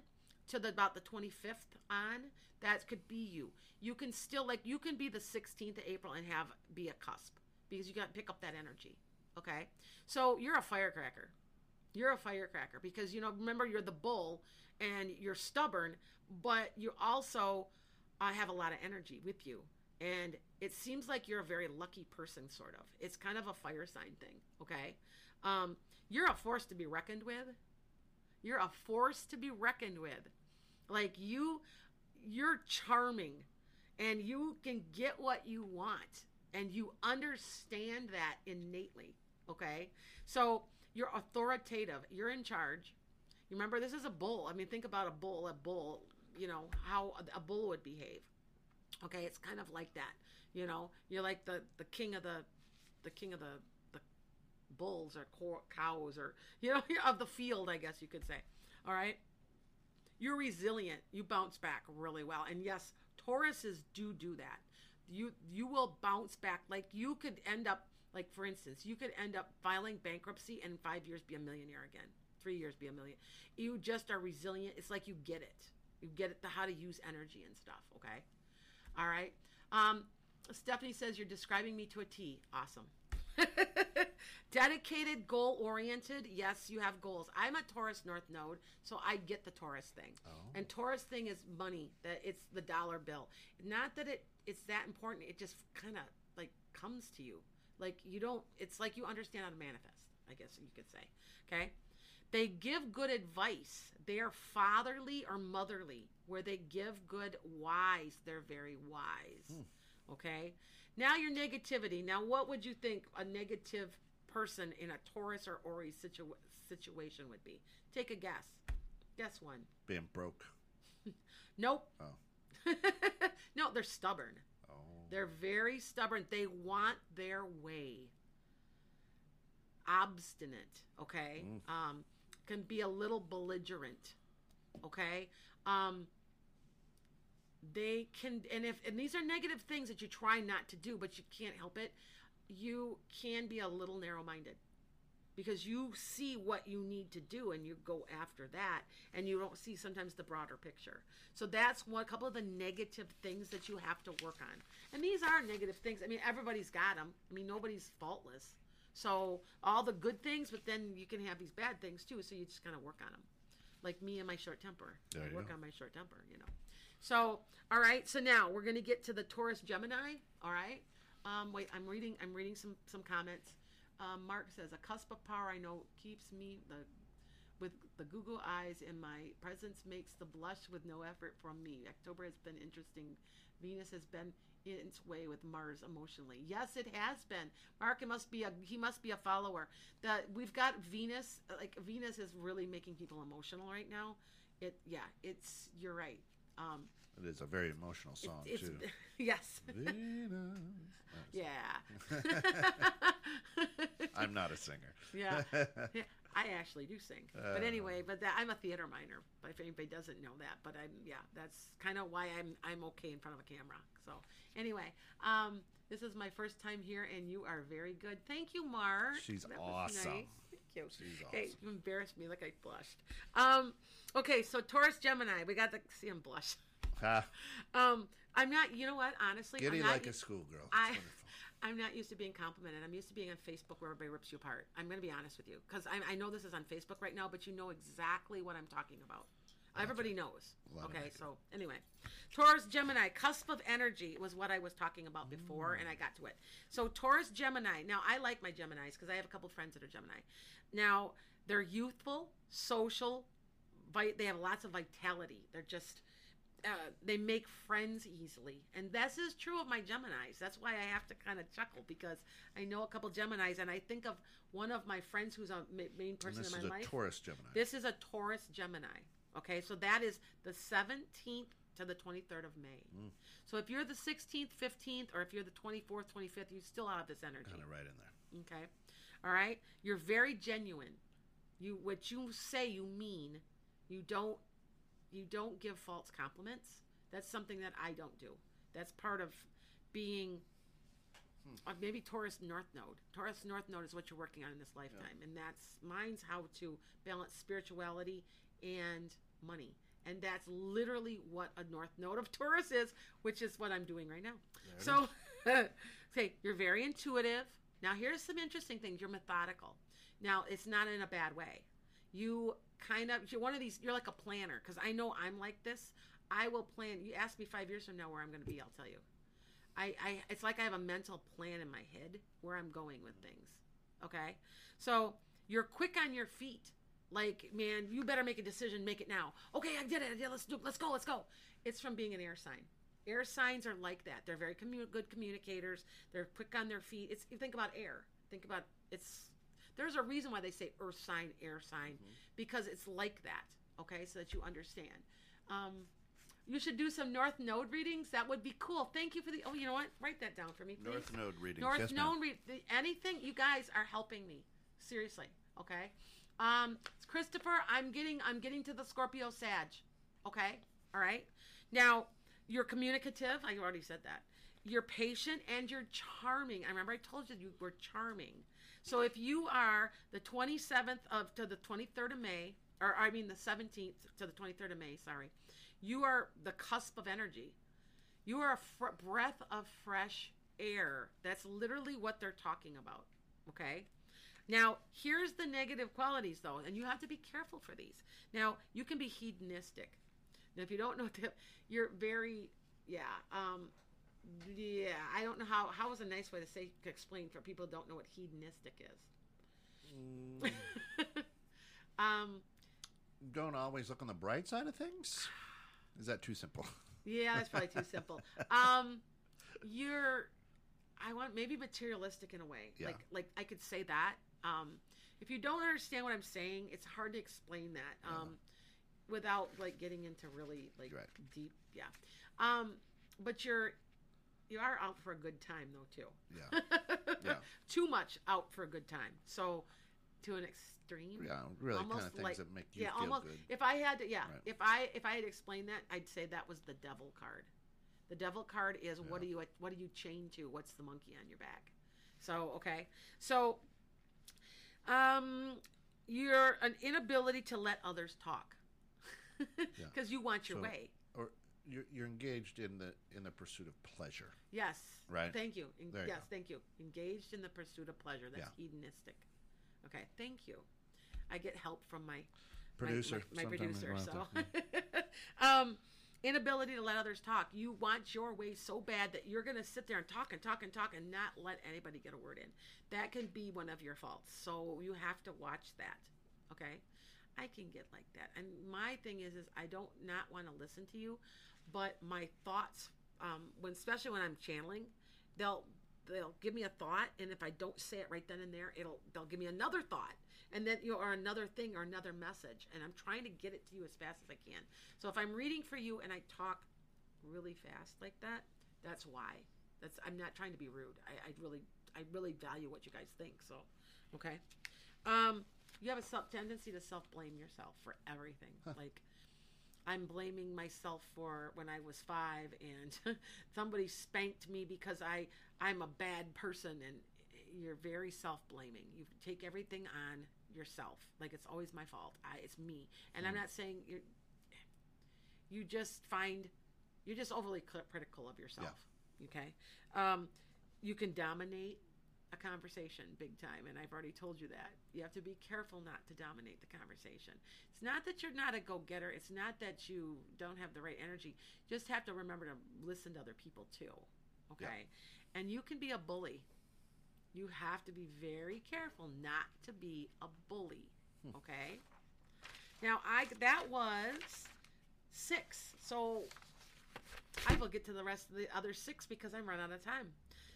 S3: to the about the 25th on, that could be you. You can still like you can be the 16th of April and have be a cusp because you got to pick up that energy. Okay, so you're a firecracker. You're a firecracker because you know remember you're the bull and you're stubborn, but you also uh, have a lot of energy with you. And it seems like you're a very lucky person, sort of. It's kind of a fire sign thing, okay? Um, you're a force to be reckoned with. You're a force to be reckoned with. Like you, you're charming, and you can get what you want, and you understand that innately. Okay, so you're authoritative. You're in charge. You remember this is a bull. I mean, think about a bull. A bull. You know how a bull would behave. Okay, it's kind of like that. You know, you're like the the king of the the king of the the bulls or cows or you know of the field, I guess you could say. All right, you're resilient. You bounce back really well, and yes, Tauruses do do that. You you will bounce back. Like you could end up like for instance, you could end up filing bankruptcy and in five years be a millionaire again. Three years be a million. You just are resilient. It's like you get it. You get it to how to use energy and stuff. Okay. All right. Um, Stephanie says you're describing me to a T. Awesome. Dedicated, goal oriented. Yes, you have goals. I'm a Taurus North Node, so I get the Taurus thing.
S2: Oh.
S3: And Taurus thing is money. That it's the dollar bill. Not that it it's that important. It just kind of like comes to you. Like you don't. It's like you understand how to manifest. I guess you could say. Okay. They give good advice. They are fatherly or motherly. Where they give good wise, they're very wise. Okay. Now your negativity. Now, what would you think a negative person in a Taurus or Aries situa- situation would be? Take a guess. Guess one.
S2: Being broke.
S3: Nope.
S2: Oh.
S3: no, they're stubborn.
S2: Oh.
S3: They're very stubborn. They want their way. Obstinate, okay? Um, can be a little belligerent, okay? Um, they can, and if, and these are negative things that you try not to do, but you can't help it. You can be a little narrow minded because you see what you need to do and you go after that and you don't see sometimes the broader picture. So that's one couple of the negative things that you have to work on. And these are negative things. I mean everybody's got them i mean nobody's faultless. So all the good things but then you can have these bad things too so you just kind of work on them like me and my short temper.
S2: There
S3: I work
S2: go.
S3: on my short temper you know so all right so now we're going to get to the taurus gemini all right um, wait i'm reading i'm reading some some comments um, Mark says, "A cusp of power I know keeps me the with the Google eyes, and my presence makes the blush with no effort from me. October has been interesting. Venus has been in its way with Mars emotionally. Yes, it has been. Mark it must be a he must be a follower. That we've got Venus. Like Venus is really making people emotional right now. It yeah, it's you're right. Um,
S2: It is a very emotional song
S3: it's
S2: too.
S3: yes, yeah.
S2: I'm not a singer.
S3: Yeah. Yeah, I actually do sing. but
S2: Uh.
S3: anyway, but that, I'm a theater minor. But if anybody doesn't know that, but I'm yeah, that's kind of why I'm I'm okay in front of a camera. So anyway, um, this is my first time here, and you are very good. Thank you, Mark.
S2: She's
S3: That
S2: awesome.
S3: You.
S2: She's
S3: Okay,
S2: awesome.
S3: you embarrassed me like I blushed. Um, okay, so Taurus Gemini, we got to see him blush. Um, I'm not. You know what? Honestly,
S2: Giddy
S3: I'm not,
S2: like a schoolgirl.
S3: I, I'm not used to being complimented. I'm used to being on Facebook where everybody rips you apart. I'm going to be honest with you because I, I know this is on Facebook right now, but you know exactly what I'm talking about. Everybody knows.
S2: Of
S3: Okay, so anyway, Taurus Gemini, cusp of energy was what I was talking about before, and I got to it. So Taurus Gemini. Now I like my Geminis because I have a couple friends that are Gemini. Now they're youthful, social, they have lots of vitality. They're just uh, they make friends easily, and this is true of my Gemini's. That's why I have to kind of chuckle because I know a couple Gemini's, and I think of one of my friends who's a ma- main person
S2: this
S3: in
S2: is
S3: my
S2: a
S3: life.
S2: Taurus Gemini.
S3: This is a Taurus Gemini. Okay, so that is the 17th to the 23rd of May.
S2: Mm.
S3: So if you're the 16th, 15th, or if you're the 24th, 25th, you still have this energy.
S2: kind of right in there.
S3: Okay, all right. You're very genuine. You what you say you mean. You don't you don't give false compliments. That's something that I don't do. That's part of being uh, maybe Taurus North Node. Taurus North Node is what you're working on in this lifetime, and that's mine's how to balance spirituality and money. And that's literally what a North Node of Taurus is, which is what I'm doing right now. So, okay, you're very intuitive. Now, here's some interesting things. You're methodical. Now, it's not in a bad way. You kind of, you're one of these, you're like a planner, because I know I'm like this. I will plan. You ask me five years from now where I'm going to be, I'll tell you. I, I, it's like I have a mental plan in my head where I'm going with things. Okay? So, you're quick on your feet. Like, man, you better make a decision, make it now. Okay, I did it. I did it. Let's do. Let's go. Let's go. It's from being an air sign. Air signs are like that. They're very commu- good communicators. They're quick on their feet. It's you think about air. Think about it's. There's a reason why they say earth sign, air sign, because it's like that. Okay, so that you understand. Um, you should do some North Node readings. That would be cool. Thank you for the. Oh, you know what? Write that down for me, please.
S2: North Node readings.
S3: North
S2: yes.
S3: Node read anything. You guys are helping me seriously. Okay. Um, Christopher, I'm getting I'm getting to the Scorpio Sag. Okay. All right. Now you're communicative. I already said that. You're patient and you're charming. I remember I told you you were charming. So if you are the 27th of to the 23rd of May, or I mean the 17th to the 23rd of May, sorry, you are the cusp of energy. You are a breath of fresh air. That's literally what they're talking about. Okay? Now, here's the negative qualities, though, and you have to be careful for these. Now, you can be hedonistic. Now, if you don't know, the, you're very, yeah, um, yeah. I don't know how. How is a nice way to say to explain for people who don't know what hedonistic is? um,
S2: Don't always look on the bright side of things. Is that too simple?
S3: Yeah, that's probably too simple. Um, you're, I want maybe materialistic in a way.
S2: Yeah.
S3: Like, like I could say that. Um, if you don't understand what I'm saying, it's hard to explain that. Um, without like getting into really like
S2: Right.
S3: deep, yeah. Um, but you're, you are out for a good time though too.
S2: Yeah. Yeah.
S3: Too much out for a good time. So to an extreme.
S2: Yeah, really kind
S3: Almost
S2: of things
S3: like-
S2: that make you
S3: yeah,
S2: feel
S3: almost.
S2: good.
S3: If I had to, yeah,
S2: Right.
S3: if I if I had explained that, I'd say that was the devil card. The devil card is what
S2: Yeah.
S3: do you what do you chain to? What's the monkey on your back? So okay, so um, you're an inability to let others talk because you want your
S2: So-
S3: way.
S2: Or you're, you're engaged in the in the pursuit of pleasure.
S3: Yes.
S2: Right.
S3: Thank you. En-
S2: you
S3: yes,
S2: go.
S3: thank you. Engaged in the pursuit of pleasure. That's hedonistic. Okay. Thank you. I get help from my my-
S2: Producer.
S3: my, my,
S2: sometimes
S3: producer. So,
S2: to-
S3: um, inability to let others talk. You want your way so bad that you're going to sit there and talk and talk and talk and not let anybody get a word in. That can be one of your faults. So you have to watch that. Okay. I can get like that. And my thing is, is I don't not want to listen to you, but my thoughts, um, when especially when I'm channeling, they'll they'll give me a thought, and if I don't say it right then and there, it'll they'll give me another thought, and then you know, or another thing or another message, and I'm trying to get it to you as fast as I can. So if I'm reading for you and I talk really fast like that, that's why. That's I'm not trying to be rude. I, I really I really value what you guys think. So, okay. Um, you have a self tendency to self blame yourself for everything. Like, I'm blaming myself for when I was five and somebody spanked me because I I'm a bad person and you're very self blaming. You take everything on yourself. Like it's always my fault. I it's me. And I'm not saying you you just find you're just overly critical of yourself. Okay. Um, you can dominate a conversation big time and i've already told you that. You have to be careful not to dominate the conversation. It's not that you're not a go-getter. It's not that you don't have the right energy. You just have to remember to listen to other people too okay? And you can be a bully. You have to be very careful not to be a bully hmm. okay? Now i that was six. So i will get to the rest of the other six because i'm run out of time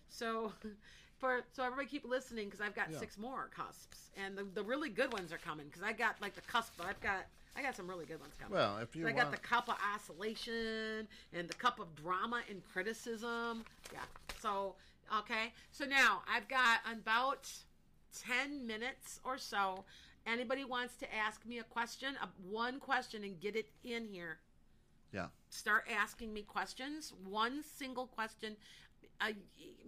S3: so for so everybody keep listening because I've got
S2: Yeah.
S3: six more cusps and the, the really good ones are coming because I got like the cusp but I've got I got some really good ones coming.
S2: Well, if you
S3: So I
S2: want,
S3: got the cusp of oscillation and the cusp of drama and criticism. Yeah. So okay. So now I've got about ten minutes or so. Anybody wants to ask me a question, a, one question, and get it in here
S2: yeah,
S3: start asking me questions. One single question. A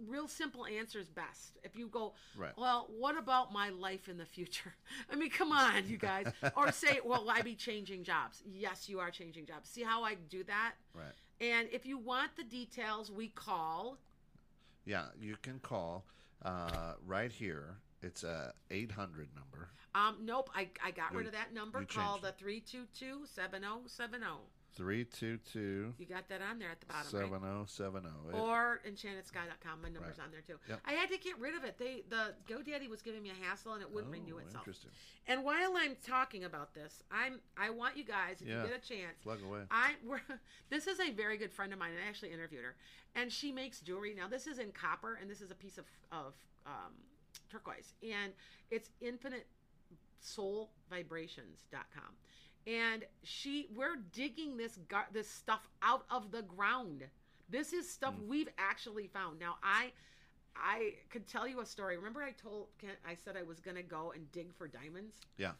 S3: real simple answer is best. If you go,
S2: Right.
S3: well, what about my life in the future? I mean, come on, you guys. or say, well, I be changing jobs. Yes, you are changing jobs. See how I do that?
S2: right.
S3: And if you want the details, we call.
S2: Yeah, you can call uh, right here. It's a 800 number.
S3: Um, nope, I, I got rid of that number.
S2: you
S3: Call the
S2: it.
S3: 322 7070.
S2: 322
S3: You got that on there at the bottom, right?
S2: 7070. It-
S3: or enchantedSkye.com. My number's
S2: Right.
S3: on there too.
S2: Yep.
S3: I had to get rid of it. They the GoDaddy was giving me a hassle and it wouldn't
S2: oh,
S3: renew itself.
S2: Interesting.
S3: And while I'm talking about this, I'm I want you guys, if
S2: Yeah.
S3: you get a chance,
S2: Plug away.
S3: I we're, this is a very good friend of mine. I actually interviewed her, and she makes jewelry. Now this is in copper, and this is a piece of of um, turquoise, and it's infinite soul vibrations.com and she we're digging this this stuff out of the ground. This is stuff mm. we've actually found. Now i i could tell you a story. Remember i told Kent, i said i was going to go and dig for diamonds?
S2: Yeah.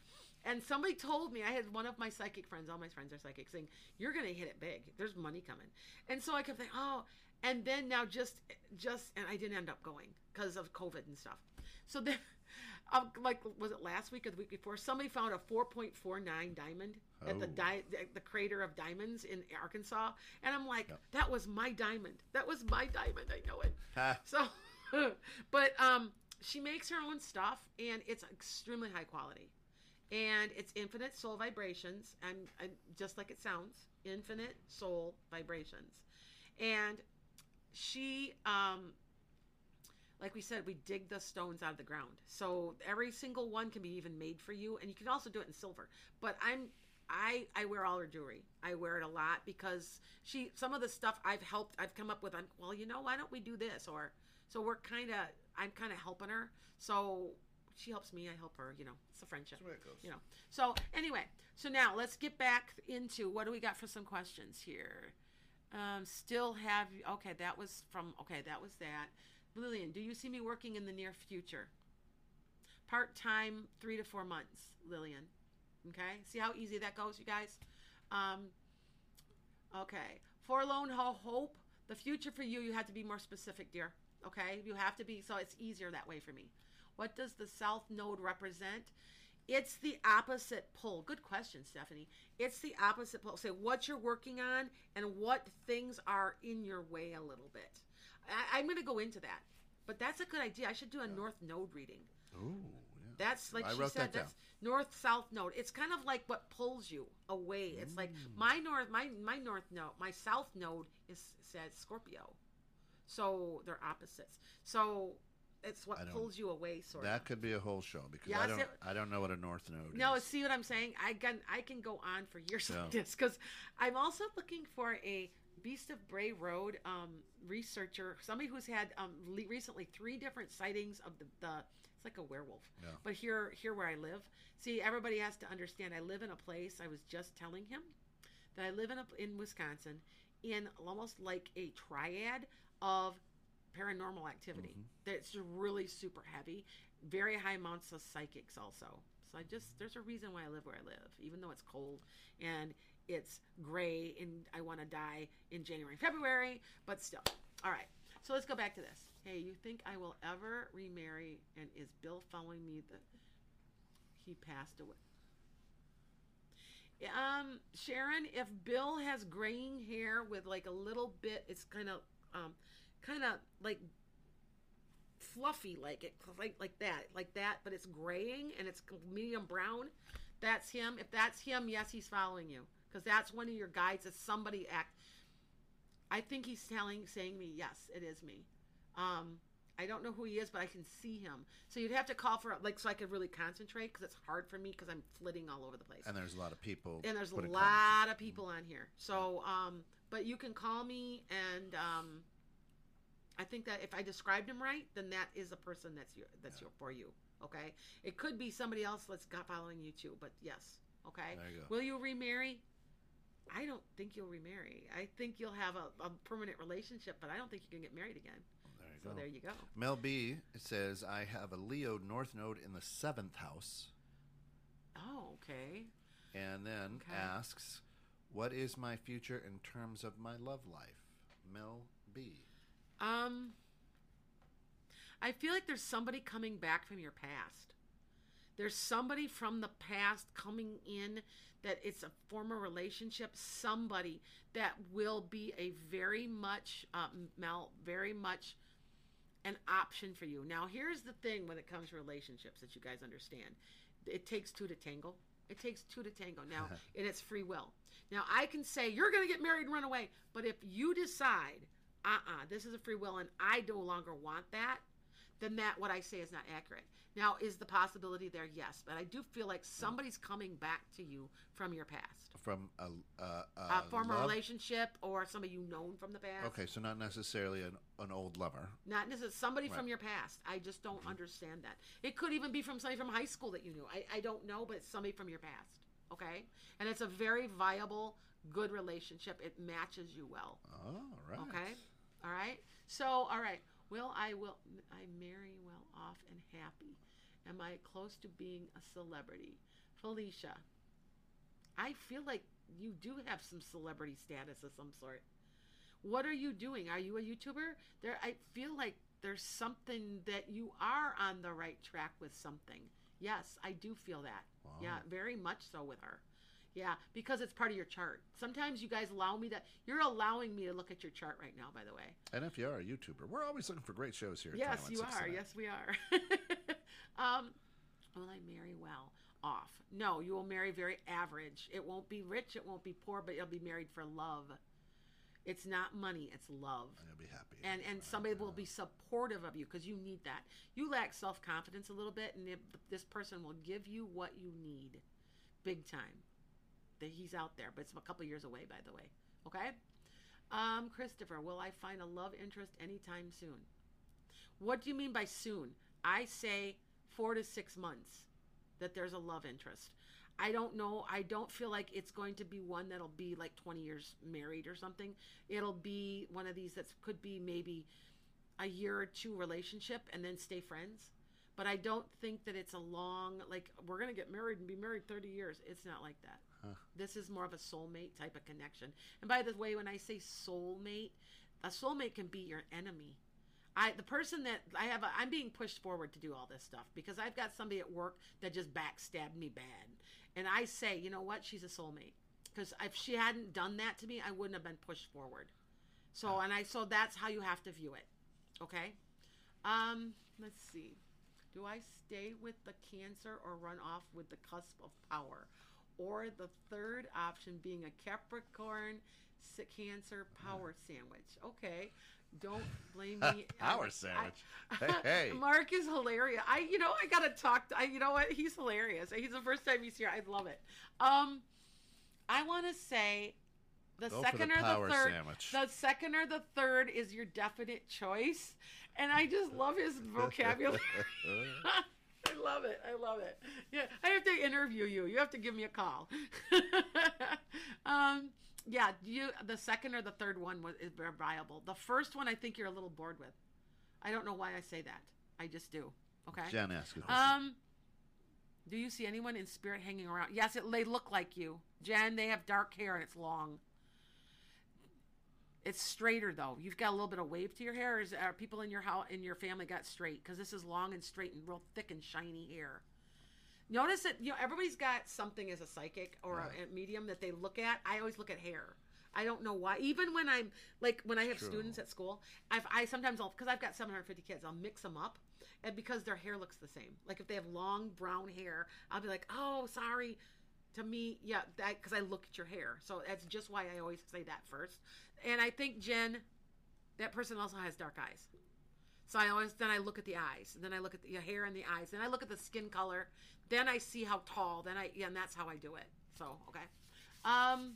S3: and somebody told me i had one of my psychic friends all my friends are psychic saying you're going to hit it big. There's money coming. And so i kept thinking oh. And then now just just and i didn't end up going because of covid and stuff. So then um, like was it last week or the week before? Somebody found a 4.49 diamond at the
S2: Oh.
S3: di- the crater of diamonds in arkansas and i'm like
S2: Yep.
S3: that was my diamond. That was my diamond. I know it. So but um she makes her own stuff and it's extremely high quality. And it's infinite soul vibrations and, and just like it sounds infinite soul vibrations. And she um like we said we dig the stones out of the ground so every single one can be even made for you and you can also do it in silver but i'm i i wear all her jewelry i wear it a lot because she some of the stuff i've helped i've come up with i'm well you know why don't we do this or so we're kind of i'm kind of helping her so she helps me i help her you know it's a friendship
S2: That's way it goes.
S3: you know so anyway so now let's get back into what do we got for some questions here Um, still have okay. That was from okay. That was that. Lillian, do you see me working in the near future? Part time, three to four months. Lillian, okay. See how easy that goes, you guys. Um, okay. Forlorn hope. The future for you, you have to be more specific, dear. Okay, you have to be. So it's easier that way for me. What does the south node represent? It's the opposite pole. Good question, Stephanie. It's the opposite pole. Say what you're working on and what things are in your way a little bit. I, I'm going to go into that, but that's a good idea. I should do a north node reading.
S2: Ooh, yeah.
S3: That's like
S2: I
S3: she said.
S2: that.
S3: That's north south node. It's kind of like what pulls you away. It's like
S2: Mm.
S3: my north, my my north node, my south node is says Scorpio, so they're opposites. So it's what pulls you away, sort
S2: That
S3: of.
S2: could be a whole show because
S3: Yeah,
S2: I don't.
S3: it.
S2: I don't know what a north node is.
S3: No,
S2: is.
S3: see what I'm saying? I can I can go on for years
S2: Yeah.
S3: like this because I'm also looking for a Beast of Bray Road um, researcher, somebody who's had um, le- recently three different sightings of the, the it's like a werewolf.
S2: Yeah.
S3: But here here where I live, see everybody has to understand. I live in a place. I was just telling him that I live in a, in Wisconsin in almost like a triad of paranormal activity. That's really super heavy, very high amounts of psychics also. So I just there's a reason why I live where I live, even though it's cold and it's gray and I want to die in January, February, but still. All right. So let's go back to this. Hey, you think I will ever remarry? And is Bill following me? The he passed away. Um, Sharon, if Bill has graying hair with like a little bit, it's kind of, um, kind of like fluffy, like it, like like that, like that, but it's graying and it's medium brown. That's him. If that's him, yes, he's following you because that's one of your guides. It's somebody act. I think he's telling, saying me, yes, it is me. Um, I don't know who he is, but I can see him. So you'd have to call for like so I could really concentrate because it's hard for me because I'm flitting all over the place
S2: and there's a lot of people.
S3: and there's a lot of people on here. So, um, but you can call me, and um, I think that if I described him right, then that is a person that's your that's your for you. Okay, it could be somebody else that's got following you too, but yes. Okay.
S2: There you go.
S3: Will you remarry? I don't think you'll remarry. I think you'll have a, a permanent relationship, but I don't think you can get married again.
S2: There you
S3: So
S2: go.
S3: there you go.
S2: Mel B says I have a Leo North Node in the seventh house,
S3: Oh, okay.
S2: and then
S3: Okay.
S2: asks, "What is my future in terms of my love life?" Mel B.
S3: Um, I feel like there's somebody coming back from your past. There's somebody from the past coming in that it's a former relationship. Somebody that will be a very much, uh, Mel, very much an option for you. Now, here's the thing when it comes to relationships that you guys understand it takes two to tangle. It takes two to tango. Now, and it's free will. Now, I can say, you're going to get married and run away. But if you decide, uh uh this is a free will and I no longer want that, then that what I say is not accurate. Now, is the possibility there? Yes. But I do feel like somebody's coming back to you from your past.
S2: from a, a, a,
S3: A former
S2: love-
S3: relationship or somebody you known from the past.
S2: Okay, so not necessarily an, an old lover.
S3: Not necessarily somebody
S2: Right.
S3: from your past. I just don't mm-hmm. understand that. It could even be from somebody from high school that you knew. I, I don't know, but it's somebody from your past. Okay? And it's a very viable, good relationship. It matches you well.
S2: All right.
S3: Okay? All right? So, all right. Will I will I marry well off and happy? Am I close to being a celebrity? Felicia. I feel like you do have some celebrity status of some sort. What are you doing? Are you a YouTuber? There I feel like there's something that you are on the right track with something. Yes, I do feel that.
S2: Wow.
S3: Yeah, very much so with her. Yeah, because it's part of your chart. Sometimes you guys allow me that. You're allowing me to look at your chart right now. By the way.
S2: And if you are a YouTuber, we're always looking for great shows here.
S3: Yes, you are.
S2: 69.
S3: Yes, we are. um, will I marry well off? No, you will marry very average. It won't be rich. It won't be poor, but you'll be married for love. It's not money. It's love.
S2: And you'll be happy.
S3: And and somebody will be supportive of you because you need that. You lack self confidence a little bit, and if this person will give you what you need, big time. That he's out there, but it's a couple years away, by the way. Okay. Um, Christopher, will I find a love interest anytime soon? What do you mean by soon? I say four to six months that there's a love interest. I don't know. I don't feel like it's going to be one that'll be like 20 years married or something. It'll be one of these that could be maybe a year or two relationship and then stay friends. But I don't think that it's a long, like, we're going to get married and be married 30 years. It's not like that.
S2: Huh.
S3: This is more of a soulmate type of connection. And by the way, when I say soulmate, a soulmate can be your enemy. I the person that I have, a, I'm being pushed forward to do all this stuff because I've got somebody at work that just backstabbed me bad, and I say, you know what, she's a soulmate because if she hadn't done that to me, I wouldn't have been pushed forward. So and I so that's how you have to view it. Okay. Um. Let's see. Do I stay with the cancer or run off with the cusp of power? Or the third option being a Capricorn Cancer power sandwich. Okay. Don't blame me.
S2: Power
S3: I-
S2: sandwich.
S3: I-
S2: Hey, hey.
S3: Mark is hilarious. I, you know, I gotta talk. To, I, you know what? He's hilarious. He's the first time he's here. I love it. Um, I want to say the
S2: Go
S3: second
S2: the
S3: or the third.
S2: sandwich.
S3: The second or the third is your definite choice, and I just love his vocabulary. I love it. I love it. Yeah, I have to interview you. You have to give me a call. um, yeah, you the second or the third one was is viable. The first one I think you're a little bored with. I don't know why I say that. I just do. Okay.
S2: Jen asked a question.
S3: Um, do you see anyone in spirit hanging around? Yes, it, they look like you, Jen. They have dark hair and it's long. It's straighter though. You've got a little bit of wave to your hair. Is, are people in your house in your family got straight? Because this is long and straight and real thick and shiny hair. Notice that you know everybody's got something as a psychic or a, a medium that they look at. I always look at hair. I don't know why. Even when I'm like when I have
S2: True.
S3: students at school, I've, I sometimes I'll because I've got 750 kids, I'll mix them up, and because their hair looks the same. Like if they have long brown hair, I'll be like, oh, sorry. To me, yeah, that because I look at your hair, so that's just why I always say that first. And I think Jen, that person also has dark eyes. So I always then I look at the eyes, and then I look at the hair and the eyes, then I look at the skin color, then I see how tall, then I yeah, and that's how I do it. So okay, um,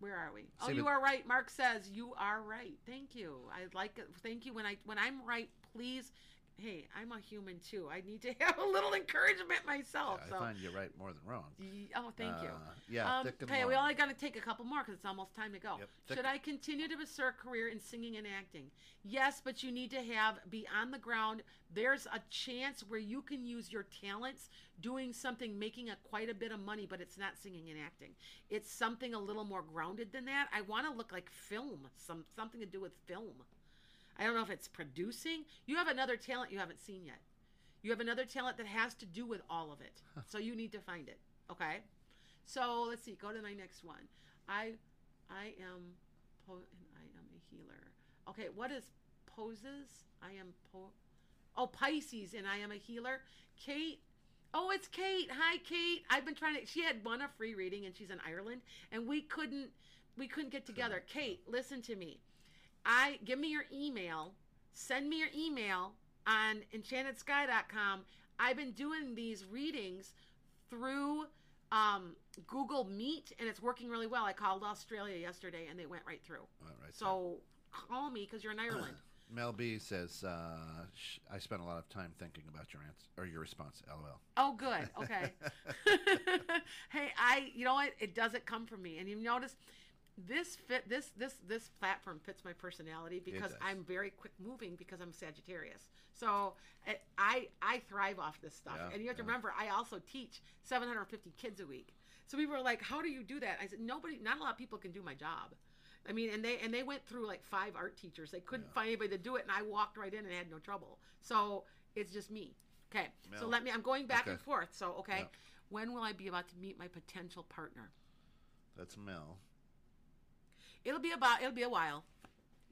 S3: where are we? Oh, you are right. Mark says you are right. Thank you. I like it. Thank you. When I when I'm right, please. Hey, I'm a human too. I need to have a little encouragement myself.
S2: I
S3: so,
S2: find you right more than wrong.
S3: Oh, thank you.
S2: Uh, yeah,
S3: Um,
S2: and
S3: okay, we only got to take a couple more because it's almost time to go.
S2: Yep,
S3: Should I continue to pursue a career in singing and acting? Yes, but you need to have be on the ground. There's a chance where you can use your talents doing something, making a quite a bit of money, but it's not singing and acting. It's something a little more grounded than that. I want to look like film, some something to do with film. I don't know if it's producing. You have another talent you haven't seen yet. You have another talent that has to do with all of it. so you need to find it. Okay? So let's see. Go to my next one. I, I am, po- and I am a healer. Okay, what is poses? I am po. Oh, Pisces, and I am a healer. Kate. Oh, it's Kate. Hi, Kate. I've been trying to. She had won a free reading, and she's in Ireland, and we couldn't. We couldn't get together. Kate, listen to me. I give me your email. Send me your email on enchantedskye.com. I've been doing these readings through um, Google Meet, and it's working really well. I called Australia yesterday, and they went right through.
S2: All right,
S3: So call me because you're in Ireland.
S2: Mel B says, uh, sh- "I spent a lot of time thinking about your answer or your response." LOL.
S3: Oh, good. Okay. hey, I. You know what? It doesn't come from me, and you notice this fit this this this platform fits my personality because
S2: does.
S3: I'm very quick moving because I'm Sagittarius. So I I, I thrive off this stuff,
S2: Yeah,
S3: and you have to remember I also teach 750 kids a week. So people were like, "How do you do that?" I said, "Nobody, not a lot of people can do my job." I mean, and they and they went through like five art teachers. They couldn't
S2: Yeah.
S3: find anybody to do it, and I walked right in and had no trouble. So it's just me. Okay. So let me. I'm going back and forth. So okay.
S2: Yeah.
S3: When will I be about to meet my potential partner?
S2: That's Mel.
S3: It'll be about. It'll be a while.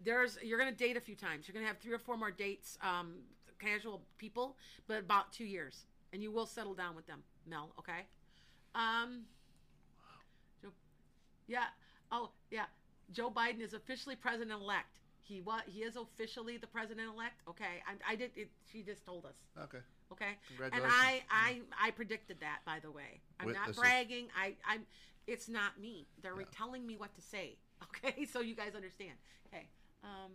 S3: There's. You're gonna date a few times. You're gonna have three or four more dates. Um, casual people, but about two years, and you will settle down with them, Mel. Okay. Um. Joe, yeah. Oh, yeah. Joe Biden is officially president elect. He what? He is officially the president elect. Okay. I, I did. It, she just told us.
S2: Okay.
S3: Okay.
S2: Congratulations. And.
S3: I, I, I predicted that. By the way, I'm
S2: Wait,
S3: not bragging. I, I'm. It's not me. They're
S2: Yeah.
S3: telling me what to say. Okay, so you guys understand. Okay. Um,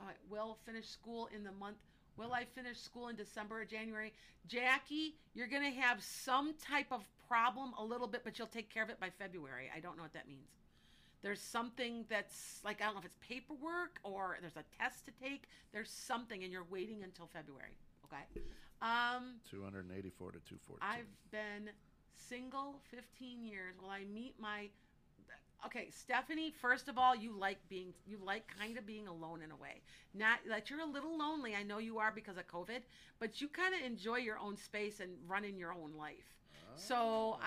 S3: all right. Will finish school in the month. Will I finish school in December or January? Jackie, you're gonna have some type of problem a little bit, but you'll take care of it by February. I don't know what that means. There's something that's like I don't know if it's paperwork or there's a test to take. There's something, and you're waiting until February. Okay. Um,
S2: 284 to 214.
S3: I've been single 15 years. Will I meet my Okay, Stephanie, first of all, you like being you like kind of being alone in a way. Not that you're a little lonely. I know you are because of COVID, but you kind of enjoy your own space and running your own life. So